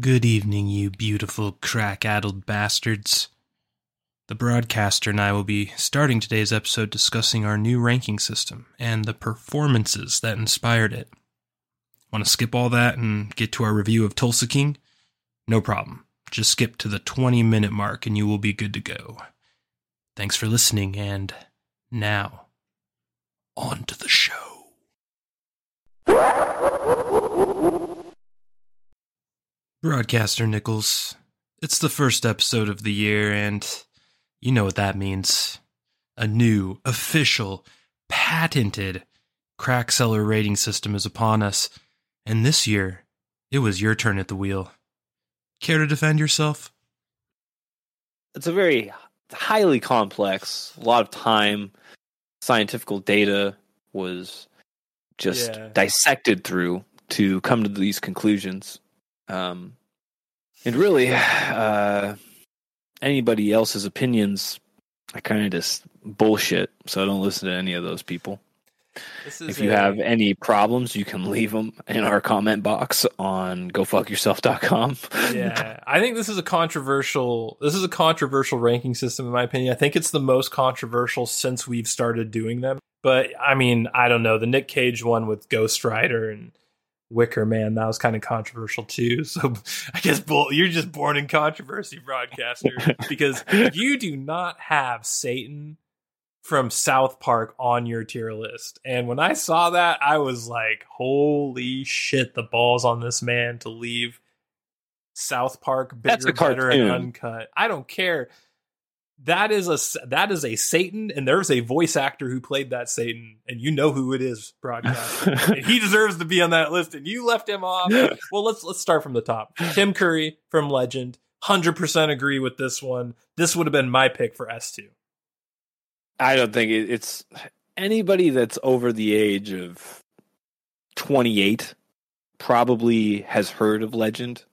Good evening, you beautiful crack addled bastards. The broadcaster and I will be starting today's episode discussing our new ranking system and the performances that inspired it. Want to skip all that and get to our review of Tulsa King? No problem. Just skip to the 20 minute mark and you will be good to go. Thanks for listening, and now, on to the show. Broadcaster Nichols, it's the first episode of the year, and you know what that means. A new, official, patented crack cellar rating system is upon us, and this year, it was your turn at the wheel. Care to defend yourself? It's a very highly complex, a lot of time, scientific data was just Yeah. dissected through to come to these conclusions. Um, and really, uh, anybody else's opinions, I kind of just bullshit. So I don't listen to any of those people. If you a- have any problems, you can leave them in our comment box on gofuckyourself.com. yeah, I think this is a controversial. This is a controversial ranking system, in my opinion. I think it's the most controversial since we've started doing them. But I mean, I don't know. The Nick Cage one with Ghost Rider and Wicker Man that was kind of controversial too. So I guess bull, you're just born in controversy, broadcaster, because you do not have Satan from South Park on your tier list. And when I saw that, I was like, "Holy shit!" The balls on this man to leave South Park bigger, better, and uncut. I don't care. That is a that is a Satan, and there's a voice actor who played that Satan, and you know who it is, broadcast. and he deserves to be on that list, and you left him off. Well, let's let's start from the top. Tim Curry from Legend, hundred percent agree with this one. This would have been my pick for S two. I don't think it's anybody that's over the age of 28 probably has heard of Legend.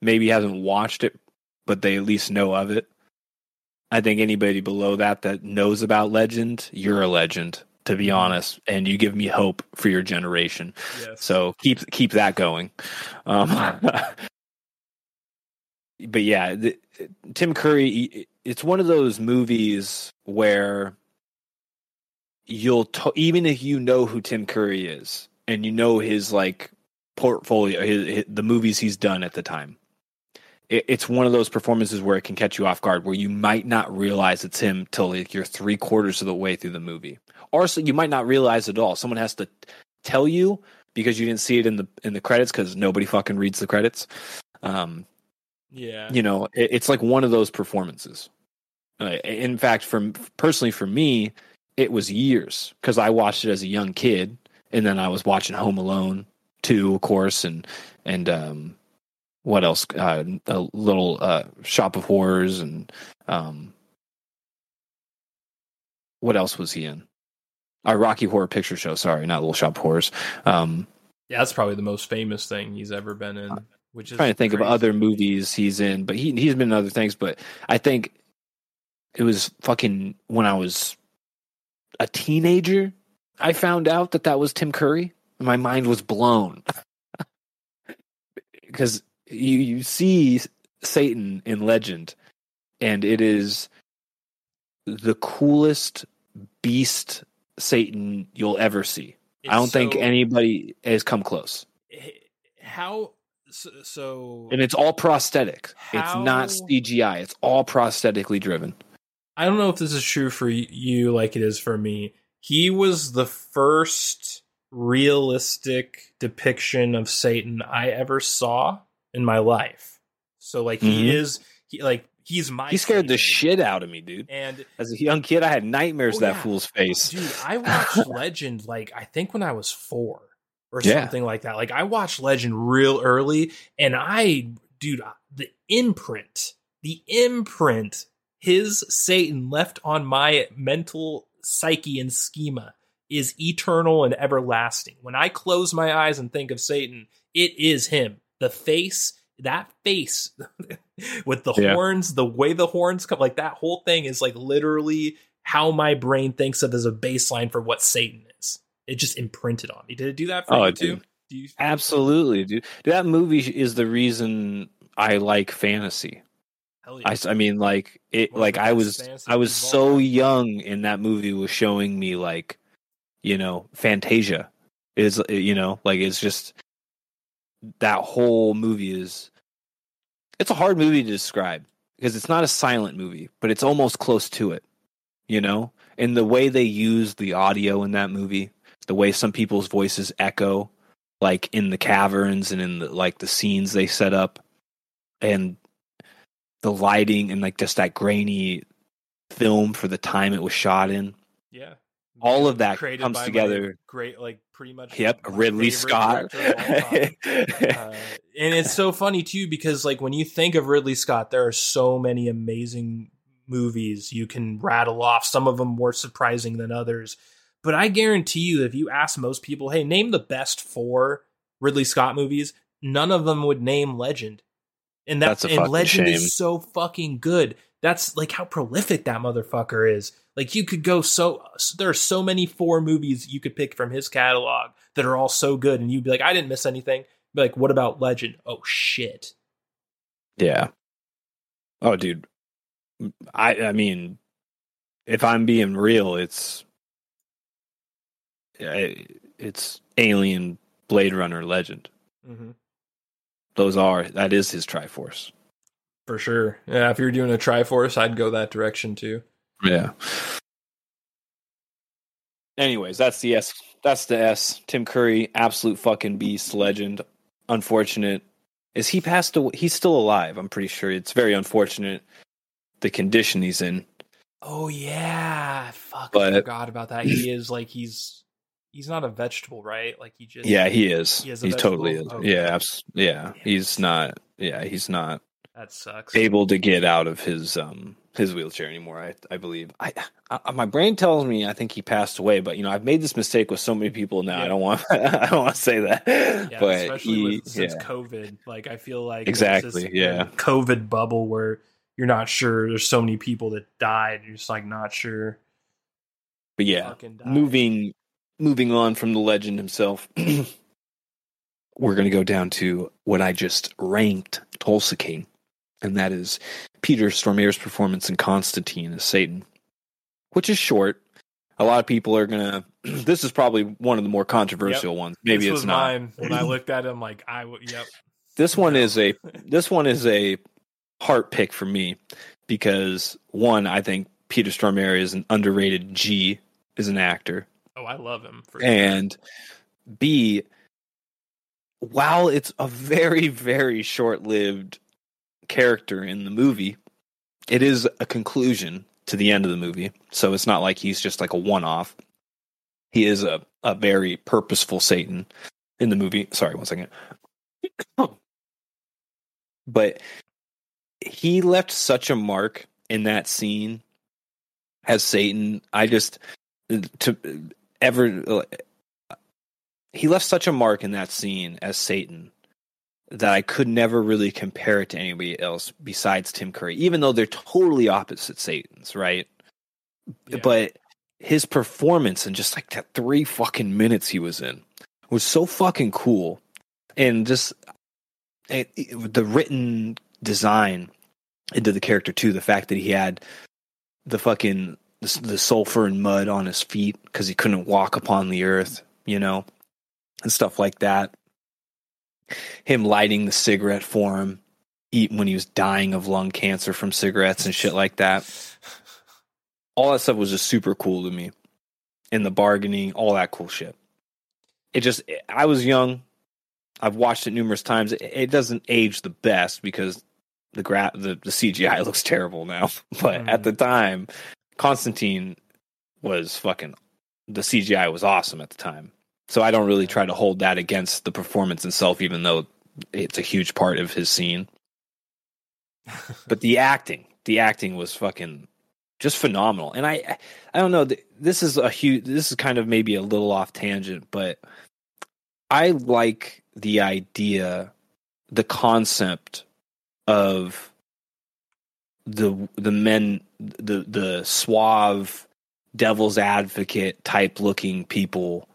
Maybe hasn't watched it, but they at least know of it. I think anybody below that that knows about Legend, you're a legend, to be honest, and you give me hope for your generation. Yes. So keep keep that going. Um, but yeah, the, Tim Curry. It's one of those movies where you'll to, even if you know who Tim Curry is and you know his like portfolio, his, his, the movies he's done at the time. It, it's one of those performances where it can catch you off guard, where you might not realize it's him till like you're three quarters of the way through the movie, or so you might not realize at all. Someone has to tell you because you didn't see it in the in the credits because nobody fucking reads the credits. Um, yeah. you know, it, it's like one of those performances. Uh, in fact, from personally for me, it was years because I watched it as a young kid, and then I was watching Home Alone two, of course, and and um, what else? Uh, a little uh, Shop of Horrors, and um, what else was he in? Our Rocky Horror Picture Show. Sorry, not Little Shop of Horrors. Um, Yeah, that's probably the most famous thing he's ever been in. Which is trying to think crazy. of other movies he's in, but he he's been in other things. But I think it was fucking when I was a teenager. I found out that that was Tim Curry. My mind was blown because you you see Satan in Legend, and it is the coolest beast Satan you'll ever see. I don't It's think anybody has come close. how so, so and it's all prosthetic. It's not CGI. It's all prosthetically driven. I don't know if this is true for you like it is for me. He was the first realistic depiction of Satan I ever saw in my life. So like he Mhm. is he like he's my He scared the shit out of me, dude. and As a young kid, I had nightmares Oh, of that yeah. fool's face. dude, I watched Legend like I think when I was 4 or Yeah. something like that. Like I watched Legend real early and I dude the imprint, the imprint his Satan left on my mental psyche and schema is eternal and everlasting. When I close my eyes and think of Satan, it is him. The face, that face with the Yeah. horns, the way the horns come, like that whole thing is like literally how my brain thinks of as a baseline for what Satan is. It just imprinted on me. Did it do that for Oh, you too? Do you Absolutely, dude. That movie is the reason I like fantasy. Hell yeah. I, I mean, like it. One Like I was, I was movies of all so young, and that movie was showing me like, you know, Fantasia is, you know, like it's just that whole movie is. It's a hard movie to describe because it's not a silent movie, but it's almost close to it. You know, and the way they use the audio in that movie, the way some people's voices echo, like in the caverns and in the like the scenes they set up, and the lighting and like just that grainy film for the time it was shot in. yeah. all of that comes together. Great, like pretty much. Yep, Ridley Scott. director of all time. uh, and it's so funny too because like when you think of Ridley Scott, there are so many amazing movies you can rattle off. Some of them more surprising than others, but I guarantee you, if you ask most people, "Hey, name the best four Ridley Scott movies," none of them would name Legend. And that That's a and Legend shame. is so fucking good. That's like how prolific that motherfucker is. Like you could go so there are so many four movies you could pick from his catalog that are all so good, and you'd be like, I didn't miss anything. Be like, what about Legend? Oh shit! yeah. Oh, dude. I I mean, if I'm being real, it's it's Alien, Blade Runner, Legend. Mm-hmm. Those are that is his Triforce. For sure. Yeah, if you're doing a Triforce, I'd go that direction too. Yeah. Anyways, that's the S. That's the S. Tim Curry, absolute fucking beast, legend. Unfortunate. Is he passed away? He's still alive. I'm pretty sure. It's very unfortunate the condition he's in. Oh yeah, fuck, But- I forgot about that. He is like he's he's not a vegetable, right? Like he just Yeah, he is. He is a he totally is. vegetable? Okay. Yeah, abs- yeah. Damn. He's not. Yeah, he's not that sucks. able to get out of his um his wheelchair anymore. I I believe. I, I my brain tells me I think he passed away, but you know I've made this mistake with so many people now. I don't want I don't want to say that. Yeah, but especially he, with since yeah. COVID. Like I feel like Exactly, this yeah. COVID bubble where you're not sure. There's so many people that died. You're just like not sure. But yeah, moving moving on from the legend himself, we're gonna go down to what I just ranked Tulsa King, and that is Peter Stormare's performance in Constantine as Satan, which is short. A lot of people are gonna. This is probably one of the more controversial ones. Maybe this it's was not. mine. When I looked at him, like I would. Yep. This one is a this one is a heart pick for me because one, I think Peter Stormare is an underrated G as an actor. Oh, I love him. For sure. and B, while it's a very, very short lived character in the movie, it is a conclusion to the end of the movie. So it's not like he's just like a one off. He is a, a very purposeful Satan in the movie. Sorry, one second. but he left such a mark in that scene as Satan. I just to ever he left such a mark in that scene as Satan that I could never really compare it to anybody else besides Tim Curry, even though they're totally opposite Satans, right? Yeah. But his performance in just like that three fucking minutes he was in was so fucking cool, and just it, it- the written design into the character too. The fact that he had the fucking the, the sulfur and mud on his feet because he couldn't walk upon the earth, you know, and stuff like that. Him lighting the cigarette for him, eat when he was dying of lung cancer from cigarettes and shit like that. All that stuff was just super cool to me, and the bargaining, all that cool shit. It just, I was young. I've watched it numerous times. It, it doesn't age the best because the gra- the, the CGI looks terrible now. But at Mhm. the time, Constantine was fucking the CGI was awesome at the time. So I don't really try to hold that against the performance itself, even though it's a huge part of his scene. But the acting, the acting was fucking just phenomenal. And I, I don't know. This is a huge. This is kind of maybe a little off tangent, but I like the idea, the concept of the the men, the the suave devil's advocate type looking people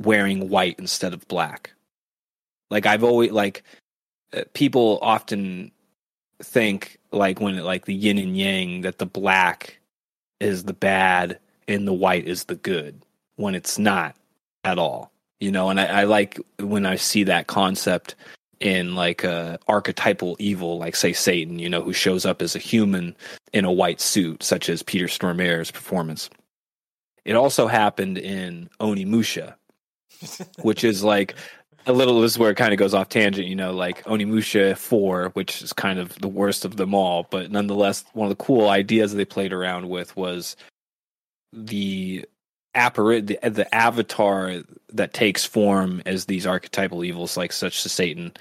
wearing white instead of black. Like I've always like uh, people often think like when like the yin and yang that the black is the bad and the white is the good when it's not at all. You know, and I, I like when I see that concept in like a archetypal evil, like say Satan, you know, who shows up as a human in a white suit, such as Peter Stormare's performance. It also happened in Onimusha, which is like a little this is where it kind of goes off tangent, you know, like Onimusha 4, which is kind of the worst of them all, but nonetheless, one of the cool ideas they played around with was the apparit the, the avatar that takes form as these archetypal evils like such as Satan.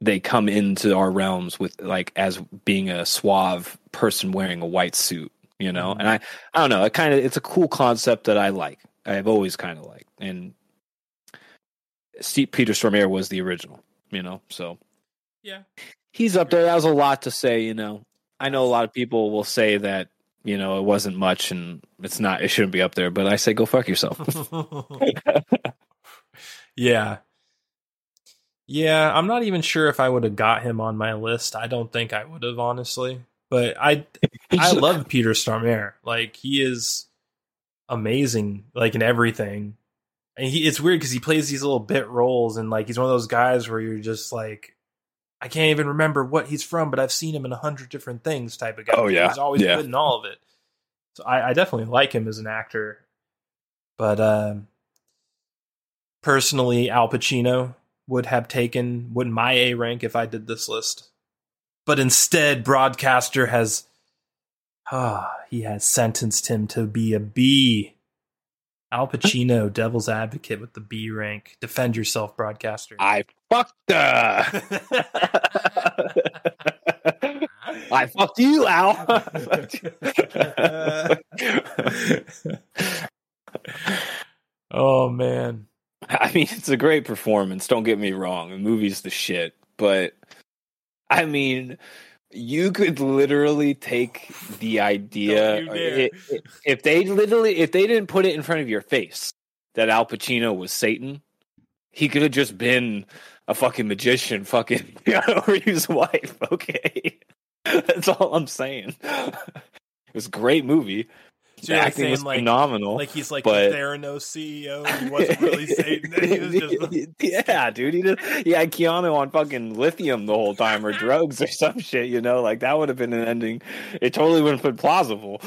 They come into our realms with like as being a suave person wearing a white suit you know? Mhm. and i i don't know it kind of it's a cool concept that i like i've always kind of liked and Steve Peter Stormare was the original, you know. So Yeah. he's up there. That was a lot to say, you know. I know a lot of people will say that you know it wasn't much and it's not. It shouldn't be up there. But I say go fuck yourself. yeah. Yeah, I'm not even sure if I would have got him on my list. I don't think I would have, honestly. But I I love Peter Stormare. Like he is amazing, like in everything. And he it's weird because he plays these little bit roles and like he's one of those guys where you're just like I can't even remember what he's from, but I've seen him in a hundred different things type of guy. Oh, yeah. He's always Yeah. good in all of it. So I, I definitely like him as an actor. But um personally, Al Pacino would have taken would my A rank if I did this list. But instead, broadcaster has ah he has sentenced him to be a B. Al Pacino, Devil's Advocate with the B rank. Defend yourself, broadcaster. I fucked her. Uh, I fucked you, Al. oh man. I mean, it's a great performance. Don't get me wrong. The movie's the shit, but I mean, you could literally take the idea Don't you dare. i- i- if they literally if they didn't put it in front of your face that Al Pacino was Satan, he could have just been a fucking magician, fucking Keanu Reeves' wife. Okay, that's all I'm saying. It was a great movie. So the like acting saying was like phenomenal. like he's like but- the Theranos CEO he wasn't really Satan. He was just yeah, dude. He did. He had Keanu on fucking lithium the whole time, or drugs, or some shit. You know, like that would have been an ending. It totally wouldn't have been plausible.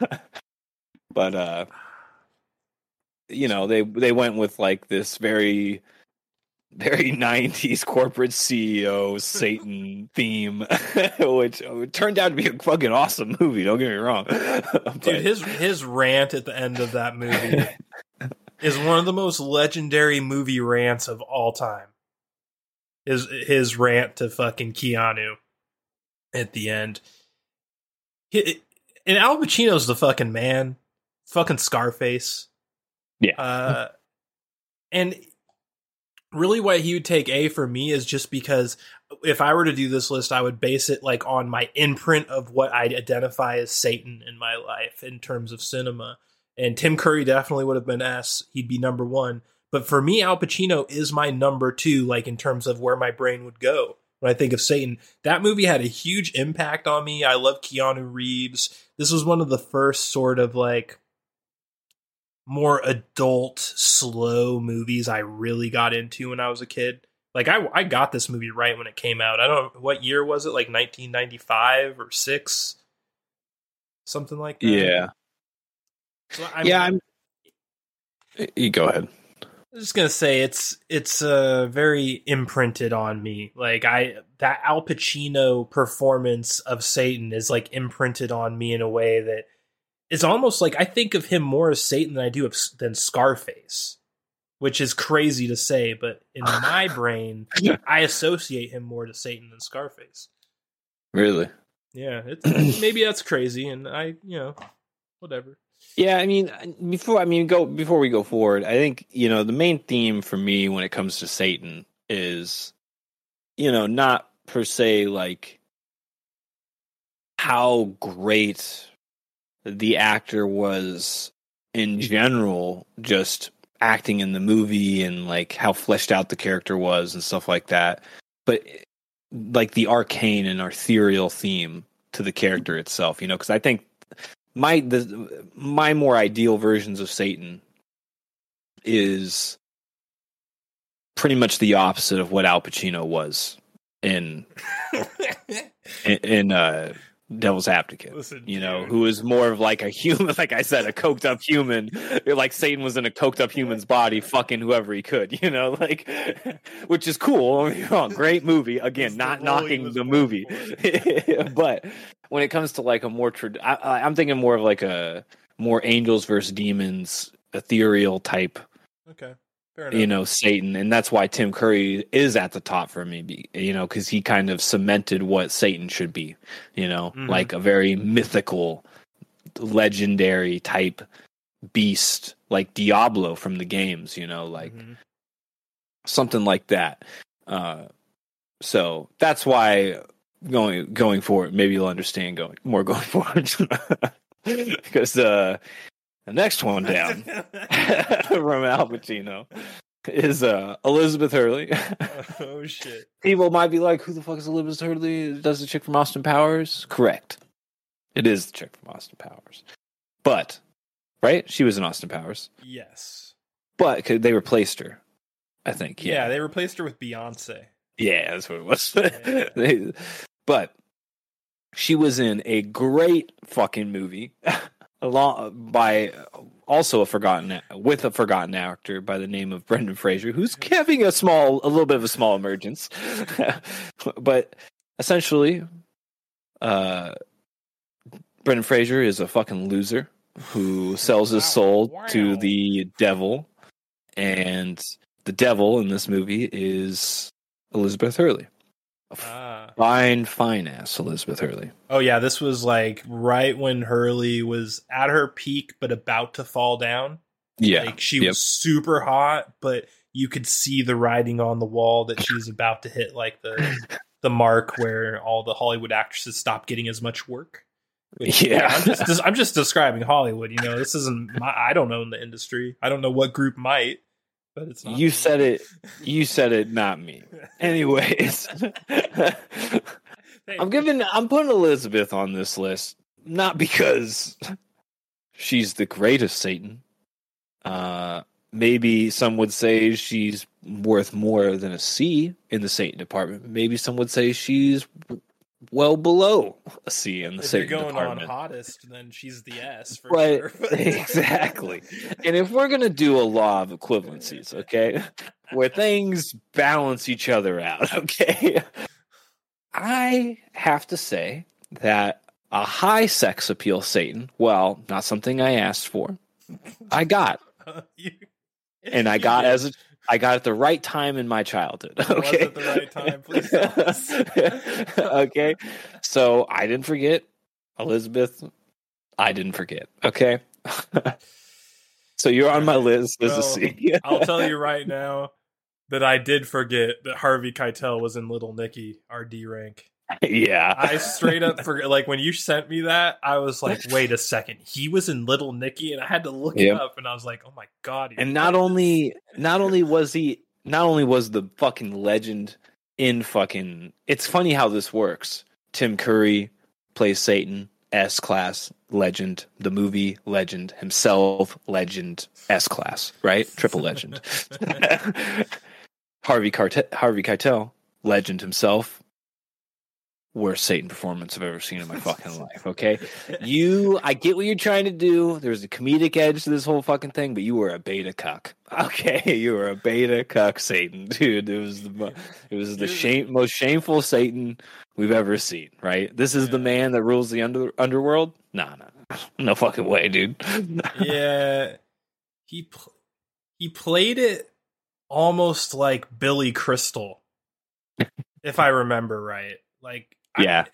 but uh, you know, they they went with like this very, very '90s corporate CEO Satan theme, which turned out to be a fucking awesome movie. Don't get me wrong, But- Dude, his his rant at the end of that movie is one of the most legendary movie rants of all time. His his rant to fucking Keanu at the end. He, and Al Pacino's the fucking man, fucking Scarface. Yeah. Uh, and really, why he would take A for me is just because if I were to do this list, I would base it like on my imprint of what I'd identify as Satan in my life in terms of cinema. And Tim Curry definitely would have been S. He'd be number one. But for me, Al Pacino is my number two, like in terms of where my brain would go when I think of Satan. That movie had a huge impact on me. I love Keanu Reeves. This was one of the first sort of like more adult, slow movies I really got into when I was a kid. Like I, I got this movie right when it came out. I don't know what year was it, like 1995 or six, something like that. yeah, So I yeah. I'm. You go ahead. I'm just gonna say it's it's uh, very imprinted on me. Like I that Al Pacino performance of Satan is like imprinted on me in a way that it's almost like I think of him more as Satan than I do of than Scarface, which is crazy to say, but in my brain, I associate him more to Satan than Scarface. Really? Yeah, maybe that's crazy, and I you know whatever. Yeah, I mean, uh, before I mean go before we go forward, I think you know the main theme for me when it comes to Satan is, you know, not per se like how great the actor was in general, just acting in the movie and like how fleshed out the character was and stuff like that, but like the arcane and ethereal theme to the character itself. You know, because I think my the my more ideal versions of Satan is pretty much the opposite of what Al Pacino was in in, in uh Devil's Advocate. Listen, you know, dude. who is more of like a human, like I said, a coked up human. Like Satan was in a coked up human's body, fucking whoever he could. You know, like which is cool. Don't get me wrong, great movie. Again, the not role knocking the movie, but when it comes to like a more, trad- I, I'm thinking more of like a more angels versus demons, ethereal type okay. You know Satan, and that's why Tim Curry is at the top for me. You know, because he kind of cemented what Satan should be. You know, Mhm. like a very mythical, legendary type beast, like Diablo from the games. You know, like Mhm. something like that. Uh, so that's why going going forward, maybe you'll understand going more going forward because uh, the next one down from Al Pacino is uh, Elizabeth Hurley. oh shit. People might be like, "Who the fuck is Elizabeth Hurley? Does the chick from Austin Powers?" Correct. It is the chick from Austin Powers, but right, she was in Austin Powers, Yes. but they replaced her. I think. Yeah. Yeah, they replaced her with Beyonce. yeah, that's what it was. Yeah. They- but she was in a great fucking movie, along by also a forgotten with a forgotten actor by the name of Brendan Fraser, who's having a small, a little bit of a small emergence, but essentially, uh, Brendan Fraser is a fucking loser who sells his Wow. soul Wow. to the devil, and the devil in this movie is Elizabeth Hurley. A Ah. fine, fine ass Elizabeth Hurley. Oh yeah, this was like right when Hurley was at her peak but about to fall down. Yeah, Like she Yep. was super hot, but you could see the writing on the wall that she's about to hit like the the mark where all the Hollywood actresses stop getting as much work. Which, Yeah. I'm just I'm just describing Hollywood. You know, this isn't my, I don't know in the industry. I don't know what group might, but it's not. you me. said it. You said it, not me. Anyways, I'm giving. I'm putting Elizabeth on this list not because she's the greatest Satan. Uh, maybe some would say she's worth more than a C in the Satan department. Maybe some would say she's well below a C in the same if you're Satan going on department. hottest, then she's the S for Right, sure. exactly. And if we're gonna do a law of equivalencies, okay, where things balance each other out, okay, I have to say that a high sex appeal Satan, well, not something I asked for, I got, You- and I got did. as a, I got at the right time in my childhood. was Okay, the right time? Please okay, so I didn't forget Elizabeth. I didn't forget. Okay. so you're on my list as Well, a C. I'll tell you right now that I did forget that Harvey Keitel was in Little Nicky, our D rank. Yeah. I straight up forget. Like when you sent me that, I was like, "Wait a second, he was in Little Nicky," and I had to look Yep. it up, and I was like, "Oh my god!" and not only not only was he not only was the fucking legend in fucking it's funny how this works tim curry plays satan s class legend the movie legend himself legend s class right triple legend harvey Carte- harvey keitel legend himself worst satan performance i've ever seen in my fucking life okay? You i get what you're trying to do. There's a comedic edge to this whole fucking thing but you were a beta cuck okay? You were a beta cuck satan dude. It was the it was the shame most shameful satan we've ever seen right? This is the man that rules the under underworld? Nah nah. No fucking way dude. Yeah, he pl- he played it almost like Billy Crystal, if I remember right. Like, Yeah.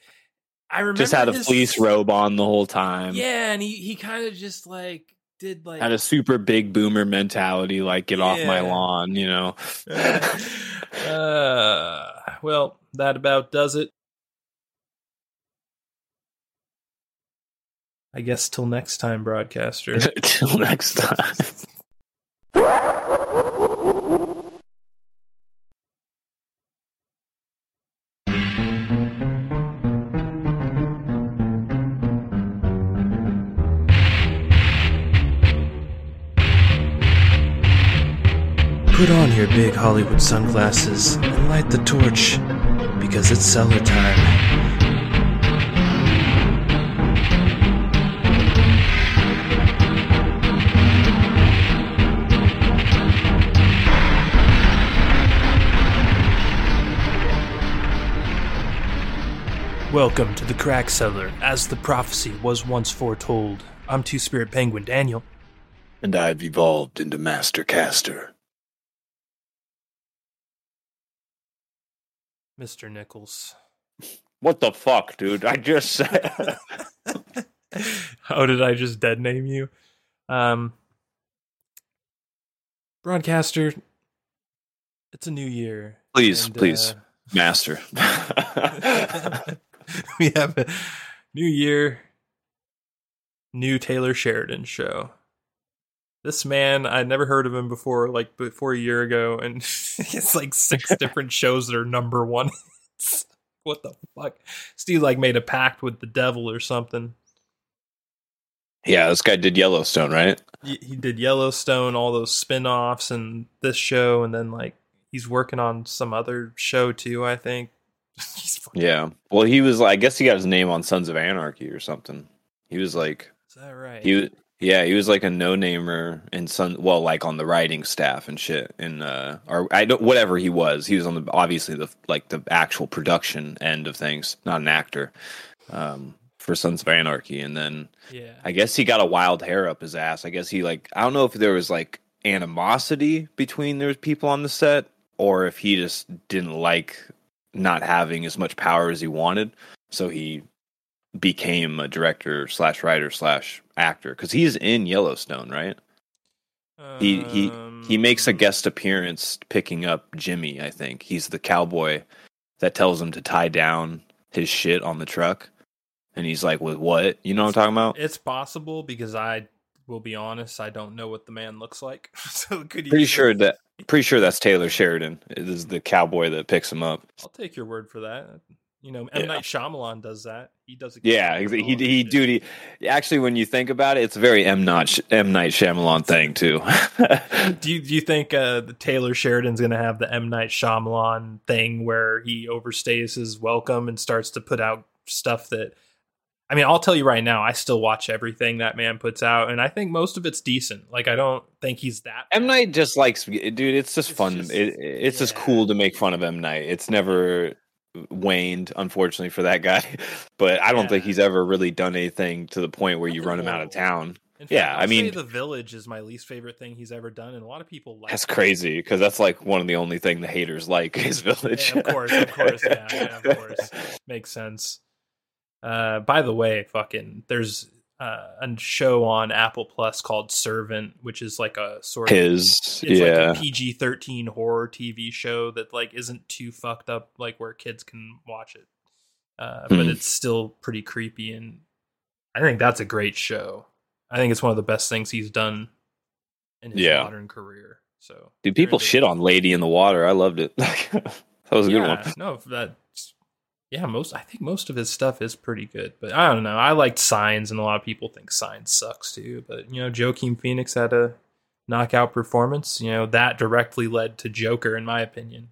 I, remember just had a his- fleece robe on the whole time Yeah, and he he kind of just like did like had a super big boomer mentality like get off my lawn you know uh, well, that about does it. I guess till next time, broadcaster. till next time Put on your big Hollywood sunglasses and light the torch because it's cellar time. Welcome to the Crack Cellar, as the prophecy was once foretold. I'm Two Spirit Penguin Daniel. And I've evolved into Master Caster. Mr. Nichols. What the fuck, dude? I just said. How did I just dead name you? Um, broadcaster, it's a new year. please, and, please, uh, Master. we have a new year, new Taylor Sheridan show. This man, I'd never heard of him before, like before a year ago, and it's like six different shows that are number one. what the fuck? Steve like made a pact with the devil or something. yeah, this guy did Yellowstone, right? He he did Yellowstone, all those spin-offs and this show, and then like he's working on some other show too, I think. Yeah. Well, he was. I guess he got his name on Sons of Anarchy or something. He was like is that right? he was. Yeah, he was like a no-namer and son. Well, like on the writing staff and shit, and uh, or I don't whatever he was. He was on the obviously the like the actual production end of things, not an actor. Um, for Sons of Anarchy, and then yeah. I guess he got a wild hair up his ass. I guess he like I don't know if there was like animosity between those people on the set, or if he just didn't like not having as much power as he wanted, so he became a director slash writer slash actor because he's in Yellowstone, right? He he he makes a Um, guest appearance picking up Jimmy. I think he's the cowboy that tells him to tie down his shit on the truck, and he's like, "With what? You know what I'm talking about?" It's possible because I will be honest, I don't know what the man looks like. so could you Pretty sure that pretty sure that's Taylor Sheridan. It is the cowboy that picks him up. I'll take your word for that. You know, M Yeah. Night Shyamalan does that. He does it. Yeah, he he, he dude. He, actually, when you think about it, it's a very M Night M Night Shyamalan thing too. Do you do you think uh, the Taylor Sheridan's going to have the M Night Shyamalan thing where he overstays his welcome and starts to put out stuff that? I mean, I'll tell you right now, I still watch everything that man puts out, and I think most of it's decent. Like, I don't think he's that. M Night just likes, dude. It's just It's fun. just- it, it's just cool to make fun of M Night. It's never waned, unfortunately, for that guy. But I don't think he's ever really done anything to the point where you run him out of town. In Yeah, I mean- the Village is my least favorite thing he's ever done, and a lot of people like. That's crazy because that's like one of the only thing the haters like is Village. Yeah, of course, of course, yeah, yeah, of course, makes sense. Uh, by the way, fucking, there's uh, a show on Apple Plus called Servant, which is like a sort of His, yeah, like PG thirteen horror TV show that like isn't too fucked up, like where kids can watch it. Uh, but Hmm. it's still pretty creepy, and I think that's a great show. I think it's one of the best things he's done in his Yeah. modern career. So, dude, people shit on Lady in the Water. I loved it. that was a good one. No, for that yeah, most I think most of his stuff is pretty good, but I don't know. I liked Signs, and a lot of people think Signs sucks too. But you know, Joaquin Phoenix had a knockout performance. You know, that directly led to Joker, in my opinion.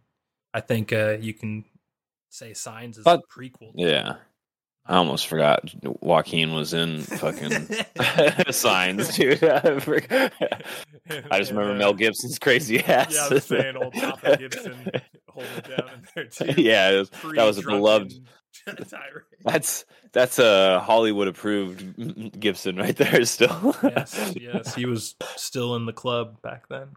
I think uh, you can say Signs is But- a prequel. Yeah, I almost forgot Joaquin was in fucking Signs, dude. I forgot. I just remember Mel Gibson's crazy ass. Yeah, I was saying old Papa Gibson holding it down in there too. yeah, was, that was a beloved. Tirade. That's that's a Hollywood approved Gibson right there. Still, yes, yes, he was still in the club back then.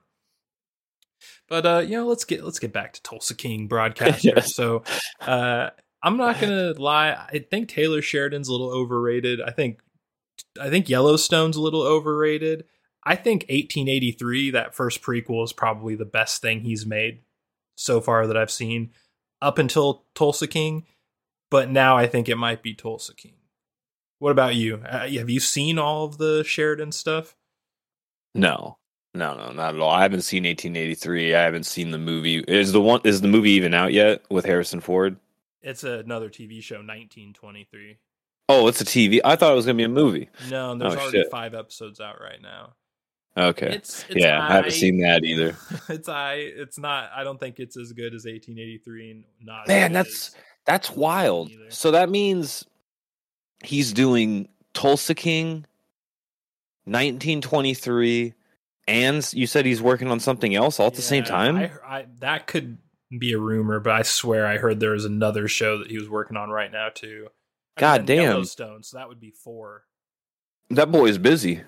But uh, you know, let's get let's get back to Tulsa King broadcaster. Yes. So uh, I'm not gonna lie. I think Taylor Sheridan's a little overrated. I think I think Yellowstone's a little overrated. I think 1883, that first prequel, is probably the best thing he's made so far that I've seen up until Tulsa King. But now I think it might be Tulsa King. What about you? Uh, have you seen all of the Sheridan stuff? no, no, no, not at all. I haven't seen 1883. I haven't seen the movie. Is the one is the movie even out yet with Harrison Ford? It's another TV show, 1923. Oh, it's a TV. I thought it was gonna be a movie. No, oh, there's Oh, already shit. five episodes out right now. Okay. It's, it's yeah, I haven't seen that either. it's I. It's not. I don't think it's as good as 1883 and not. Man, that's- That's wild. Either. So that means he's doing Tulsa King, 1923, and you said he's working on something else all at the same time. I, I, that could be a rumor, but I swear I heard there was another show that he was working on right now too. God damn. Yellowstone. So that would be four. that boy is busy.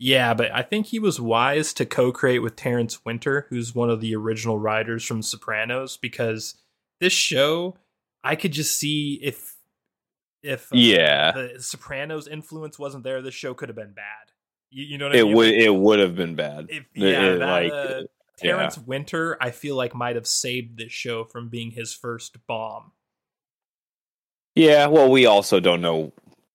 Yeah, but I think he was wise to co-create with Terrence Winter, who's one of the original writers from Sopranos, because this show, I could just see if if uh, Yeah. the Sopranos influence wasn't there, this show could have been bad. You, you know what I It mean? would it would have been bad. If, It- yeah, it, that, like uh, Terrence Winter, I feel like might have saved this show from being his first bomb. Yeah, well, we also don't know.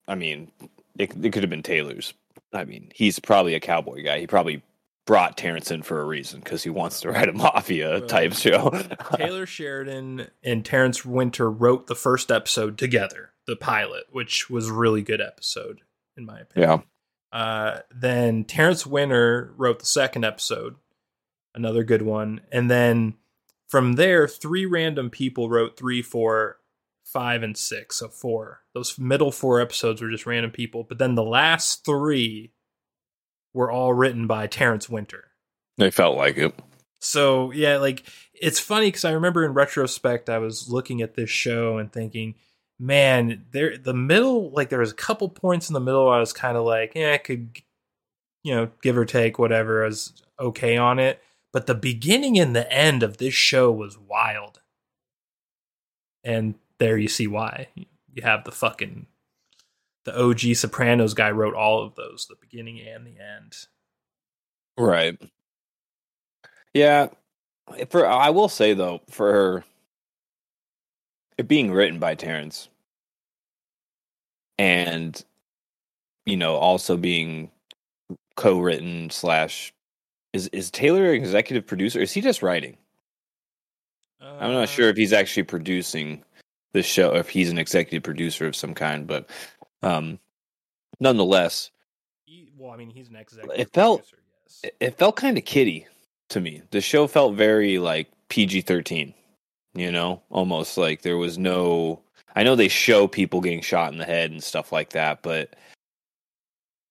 I mean, it, it could have been Taylor's. I mean, he's probably a cowboy guy. He probably brought Terrence in for a reason because he wants to write a mafia Well, type show. Taylor Sheridan and Terrence Winter wrote the first episode together, the pilot, which was a really good episode in my opinion. yeah, Uh, then Terrence Winter wrote the second episode, another good one, and then from there, three random people wrote three, four, five, and six. So four. Those middle four episodes were just random people, but then the last three were all written by Terrence Winter. they felt like it. So yeah, like it's funny because I remember in retrospect I was looking at this show and thinking, man, there the middle like there was a couple points in the middle I was kind of like, yeah, I could, you know, give or take whatever. I was okay on it, but the beginning and the end of this show was wild, and there you see why you have the fucking the OG Sopranos guy wrote all of those, the beginning and the end. Right. Yeah. For I will say though, for her, it being written by Terrence and you know, also being co-written slash is is Taylor an executive producer? Is he just writing? I'm not sure if he's actually producing the show, if he's an executive producer of some kind, but um nonetheless, He, well, I mean, he's an executive. It felt- producer, yes. it, it felt kind of kiddie to me. The show felt very like PG thirteen, you know, almost like there was no. I know they show people getting shot in the head and stuff like that, but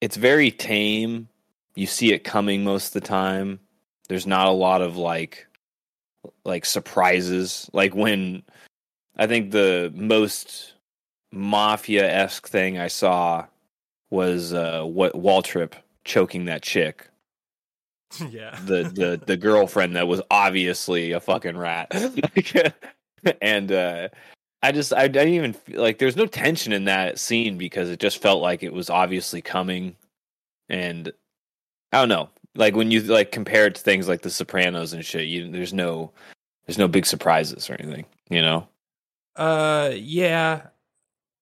it's very tame. You see it coming most of the time. There's not a lot of like like surprises. Like when I think the most mafia esque thing I saw was uh what Waltrip choking that chick yeah. the the the girlfriend that was obviously a fucking rat and uh i just I, I didn't even feel like there's no tension in that scene because it just felt like it was obviously coming and i don't know like when you like compare it to things like the sopranos and shit you there's no there's no big surprises or anything you know Uh, yeah.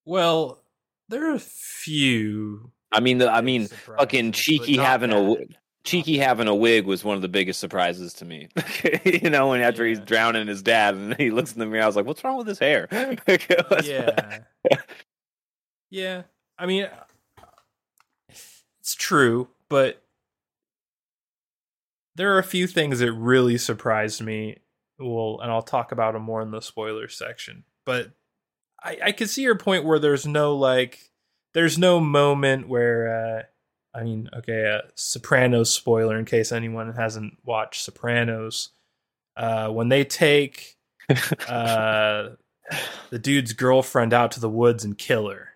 Well, there are a few. i mean the, i mean fucking Chickie having a bad. w- Chickie having a wig was one of the biggest surprises to me. you know, when after he's drowning his dad and he looks in the mirror, I was like, "What's wrong with his hair?" yeah. yeah. I mean, it's true, but there are a few things that really surprised me. Well, and I'll talk about them more in the spoiler section. But I, I can see your point where there's no like, there's no moment where, uh, I mean, okay, uh, Sopranos spoiler in case anyone hasn't watched Sopranos. Uh, when they take uh, the dude's girlfriend out to the woods and kill her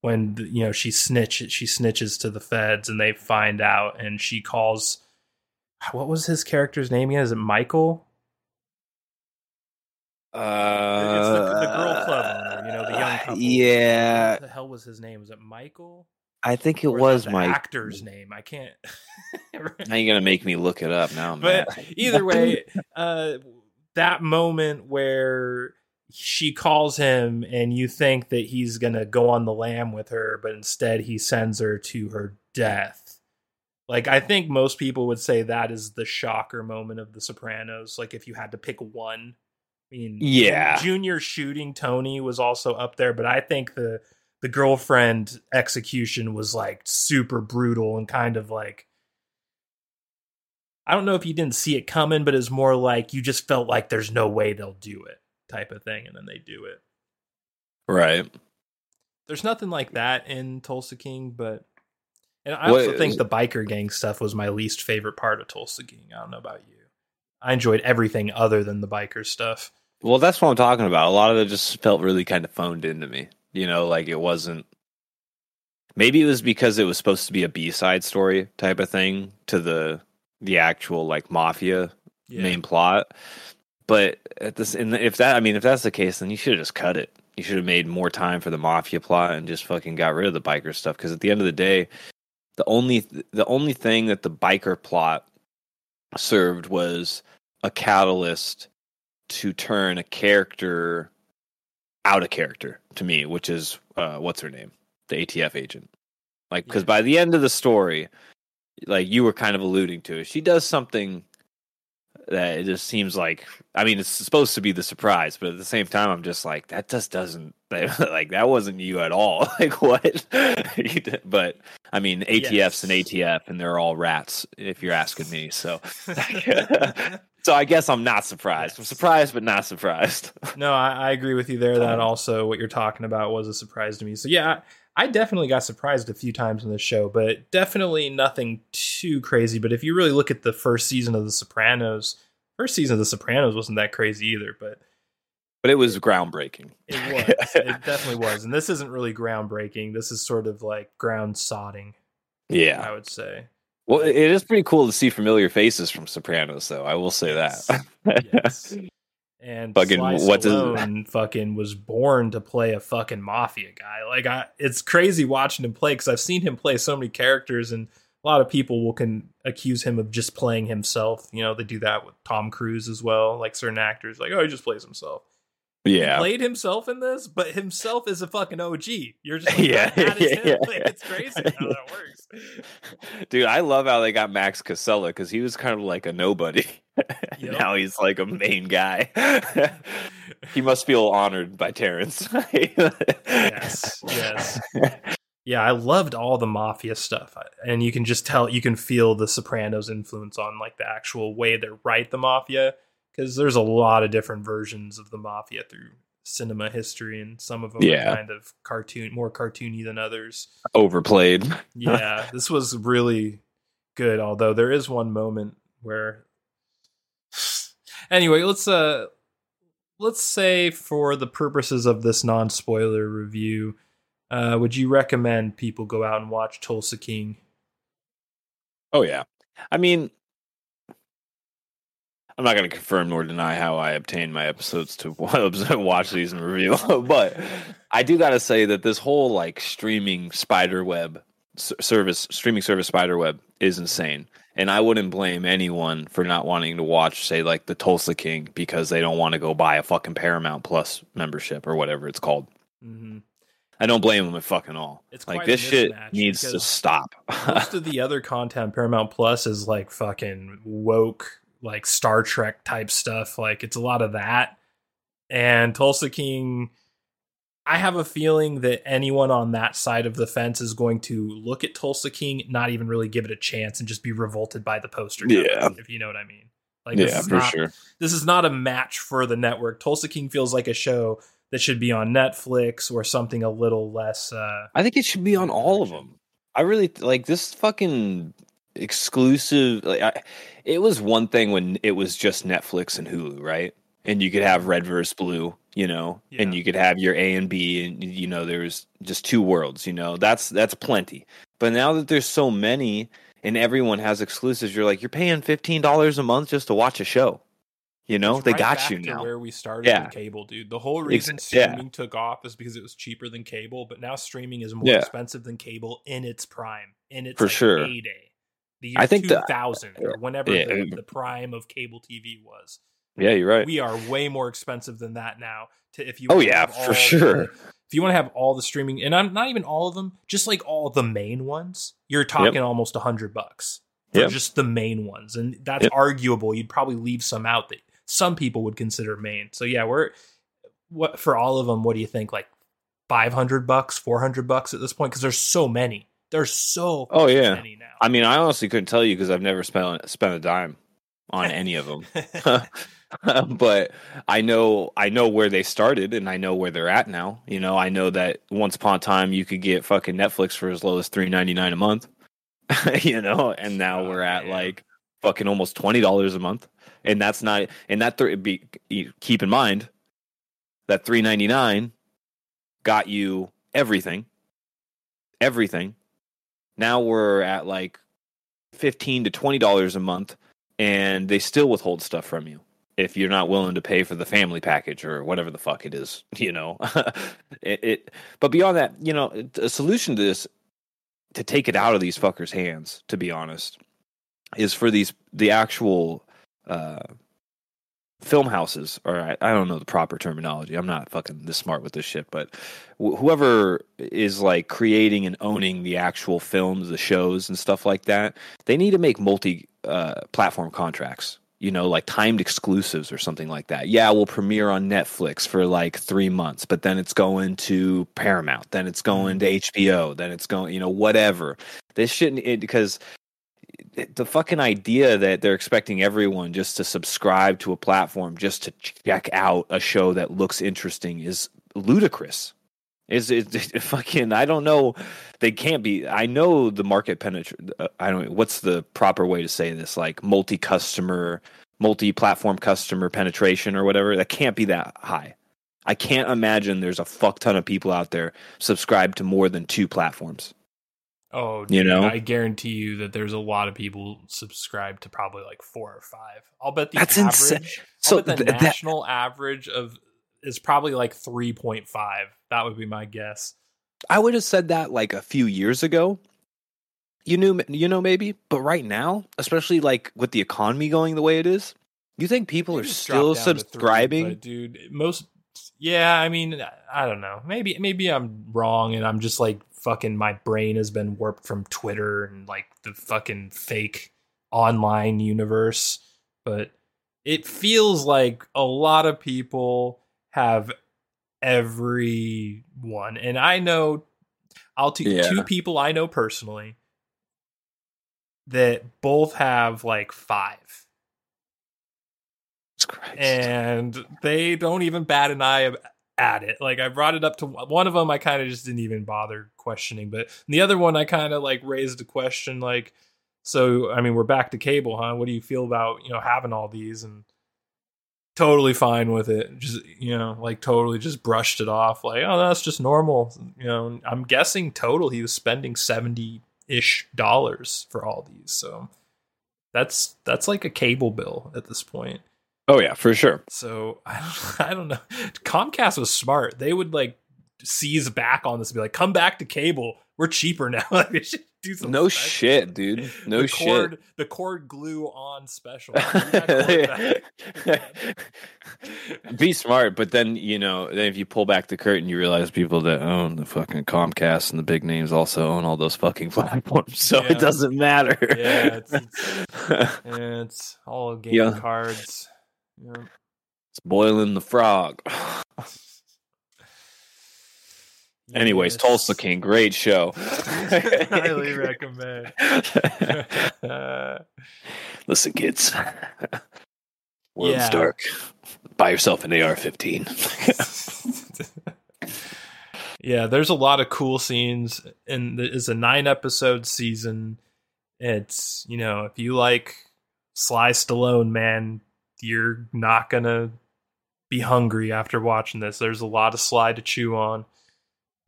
when you know she snitch she snitches to the feds and they find out and she calls what was his character's name again? Is it michael? Uh, it's the, the girl club owner you know the young couple. Yeah, what the hell was his name? Was it michael? I think it Or was that my. actor's name? I can't Now you're gonna make me look it up now, but man. either way uh that moment where she calls him and you think that he's gonna go on the lam with her but instead he sends her to her death like i think most people would say that is the shocker moment of the sopranos like if you had to pick one i mean Yeah. junior shooting tony was also up there but i think the the girlfriend execution was like super brutal and kind of like I don't know if you didn't see it coming, but it's more like you just felt like there's no way they'll do it type of thing, and then they do it. Right. There's nothing like that in Tulsa King, but and I also What- think the biker gang stuff was my least favorite part of Tulsa King. I don't know about you. I enjoyed everything other than the biker stuff. Well, that's what I'm talking about. A lot of it just felt really kind of phoned into me. You know, like it wasn't. Maybe it was because it was supposed to be a B side story type of thing to the the actual like mafia Yeah. main plot. But at this, and if that, I mean, if that's the case, then you should have just cut it. You should have made more time for the mafia plot and just fucking got rid of the biker stuff. Because at the end of the day, the only the only thing that the biker plot served was a catalyst to turn a character out of character to me, which is uh, what's her name, the ATF agent. Like, because by the end of the story, like you were kind of alluding to, she does something that it just seems like. I mean, it's supposed to be the surprise, but at the same time, I'm just like that just doesn't like that wasn't you at all. Like what? But I mean, ATF's an ATF, and they're all rats, if you're asking me. So. So I guess I'm not surprised. I'm surprised, but not surprised. No, I, I agree with you there. That um, also what you're talking about was a surprise to me. So yeah, I, definitely got surprised a few times in this show, but definitely nothing too crazy. But if you really look at the first season of The Sopranos, first season of The Sopranos wasn't that crazy either, but But it was groundbreaking. it was. it definitely was. And this isn't really groundbreaking. This is sort of like ground sodding, Yeah. I would say. Well, it is pretty cool to see familiar faces from Sopranos, though. I will say Yes. that. Yes. And Fucking Sly what's his- Stallone fucking was born to play a fucking mafia guy. Like I, it's crazy watching him play because I've seen him play so many characters, and a lot of people will can accuse him of just playing himself. You know, they do that with Tom Cruise as well. Like certain actors, like oh, he just plays himself. Yeah. played himself in this, but himself is a fucking OG. You're just like, Yeah, yeah, yeah, him. Like, it's crazy how that works. Dude, I love how they got Max Casella because he was kind of like a nobody. Yep. now he's like a main guy. he must feel honored by Terence. Yes, yes. Yeah, I loved all the mafia stuff, and you can just tell, you can feel the Sopranos' influence on like the actual way they write the mafia, because there's a lot of different versions of the mafia through cinema history, and some of them Yeah. are kind of cartoon, more cartoony than others. Overplayed. Yeah, this was really good. Although there is one moment where, anyway, let's uh, let's say for the purposes of this non-spoiler review, uh, would you recommend people go out and watch Tulsa King? Oh yeah. I mean, I'm not going to confirm nor deny how I obtain my episodes to watch these and review, but I do got to say that this whole like streaming spider web service, streaming service spider web is insane, and I wouldn't blame anyone for not wanting to watch, say, like the Tulsa King because they don't want to go buy a fucking Paramount Plus membership or whatever it's called. Mm-hmm. I don't blame them at fucking all. It's like this shit needs to stop. Most of the other content Paramount Plus is like fucking woke, like Star Trek type stuff. Like it's a lot of that. And Tulsa King, I have a feeling that anyone on that side of the fence is going to look at Tulsa King, not even really give it a chance, and just be revolted by the poster. cover, Yeah. if you know what I mean. Like this yeah, is for not, sure. This is not a match for the network. Tulsa King feels like a show that should be on Netflix or something a little less. uh I think it should be on all of them. I really like this fucking exclusive. Like, I, it was one thing when it was just Netflix and Hulu, right? And you could have Red versus Blue, you know, and you could have your A and B, and you know, there's just two worlds. You know, that's that's plenty. But now that there's so many, and everyone has exclusives, you're like, you're paying fifteen dollars a month just to watch a show. You know, It's they right got you to now. Where we started Yeah. with cable, dude. The whole reason yeah. streaming took off is because it was cheaper than cable, but now streaming is more Yeah. expensive than cable in its prime, in its For like, sure. heyday. The year I think two that- thousand or whenever Yeah. the, the prime of cable TV was. Yeah, you're right. We are way more expensive than that now. To if you Oh, yeah, for all the- sure. if you want to have all the streaming, and I'm not even all of them, just like all the main ones, you're talking almost a hundred bucks for Yep. just the main ones, and that's Yep. arguable. You'd probably leave some out that some people would consider main. So yeah, we're what for all of them. What do you think? Like five hundred bucks, four hundred bucks at this point because there's so many. There's so Oh, yeah. I mean, I honestly couldn't tell you because I've never spent spent a dime on any of them. but I know I know where they started and I know where they're at now. You know, I know that once upon a time you could get fucking Netflix for as low as three ninety nine a month. you know, and now Oh, we're at man. like fucking almost twenty dollars a month, and that's not and that th- be keep in mind that three ninety nine got you everything, everything. Now we're at like fifteen to twenty dollars a month, and they still withhold stuff from you if you're not willing to pay for the family package or whatever the fuck it is. You know, it, it. But beyond that, you know, a solution to this to take it out of these fuckers' hands. To be honest, is for these the actual. Uh, film houses or I, I don't know the proper terminology. I'm not fucking this smart with this shit but wh- whoever is like creating and owning the actual films the shows and stuff like that they need to make multi uh, platform contracts you know like timed exclusives or something like that. Yeah we'll premiere on netflix for like three months but then it's going to paramount then it's going to hbo then it's going you know whatever. This shouldn't it, because the fucking idea that they're expecting everyone just to subscribe to a platform just to check out a show that looks interesting is ludicrous. Is it, fucking? I don't know. They can't be. I know the market penetrate. Uh, I don't. What's the proper way to say this? Like multi-customer, multi-platform customer penetration or whatever. That can't be that high. I can't imagine there's a fuck ton of people out there subscribed to more than two platforms. Oh, You know? I guarantee you that there's a lot of people subscribed to probably like four or five. I'll bet the That's average. insane. So the th- that- national average of is probably like three point five. That would be my guess. I would have said that like a few years ago. You knew, you know, maybe, but right now, especially like with the economy going the way it is, you think people Maybe are still to three, subscribing? dude. Most, yeah. I mean, I don't know. Maybe, maybe I'm wrong, and I'm just like fucking. My brain has been warped from Twitter and like the fucking fake online universe. But it feels like a lot of people have every one, and I know. I'll t- Yeah. two people I know personally that both have like five Christ. and they don't even bat an eye at it. Like I brought it up to one of them, I kind of just didn't even bother questioning, but the other one, I kind of like raised a question, like, so I mean, we're back to cable, huh? What do you feel about you know having all these and totally fine with it? Just you know, like totally just brushed it off, like, oh, that's just normal. You know, I'm guessing total he was spending seventy ish dollars for all these, so that's that's like a cable bill at this point. Oh yeah, for sure. So I don't, I don't know. Comcast was smart. They would like seize back on this and be like, "Come back to cable. We're cheaper now." like they should do some No special. shit, dude. No the shit. The cord glue on special. Bring that cord back. Be smart, but then you know, then if you pull back the curtain, you realize people that own the fucking Comcast and the big names also own all those fucking platforms, so Yeah. it doesn't matter. Yeah, it's- it's- it's all game Yeah. cards. Yeah. It's boiling the frog. Anyways, Yes. Tulsa King, great show. Highly recommend. Listen, kids. World's Yeah. dark. Buy yourself an AR-15. yeah, there's a lot of cool scenes, and it's a nine episode season. It's you know, if you like Sly Stallone, man, you're not gonna be hungry after watching this. There's a lot of Sly to chew on,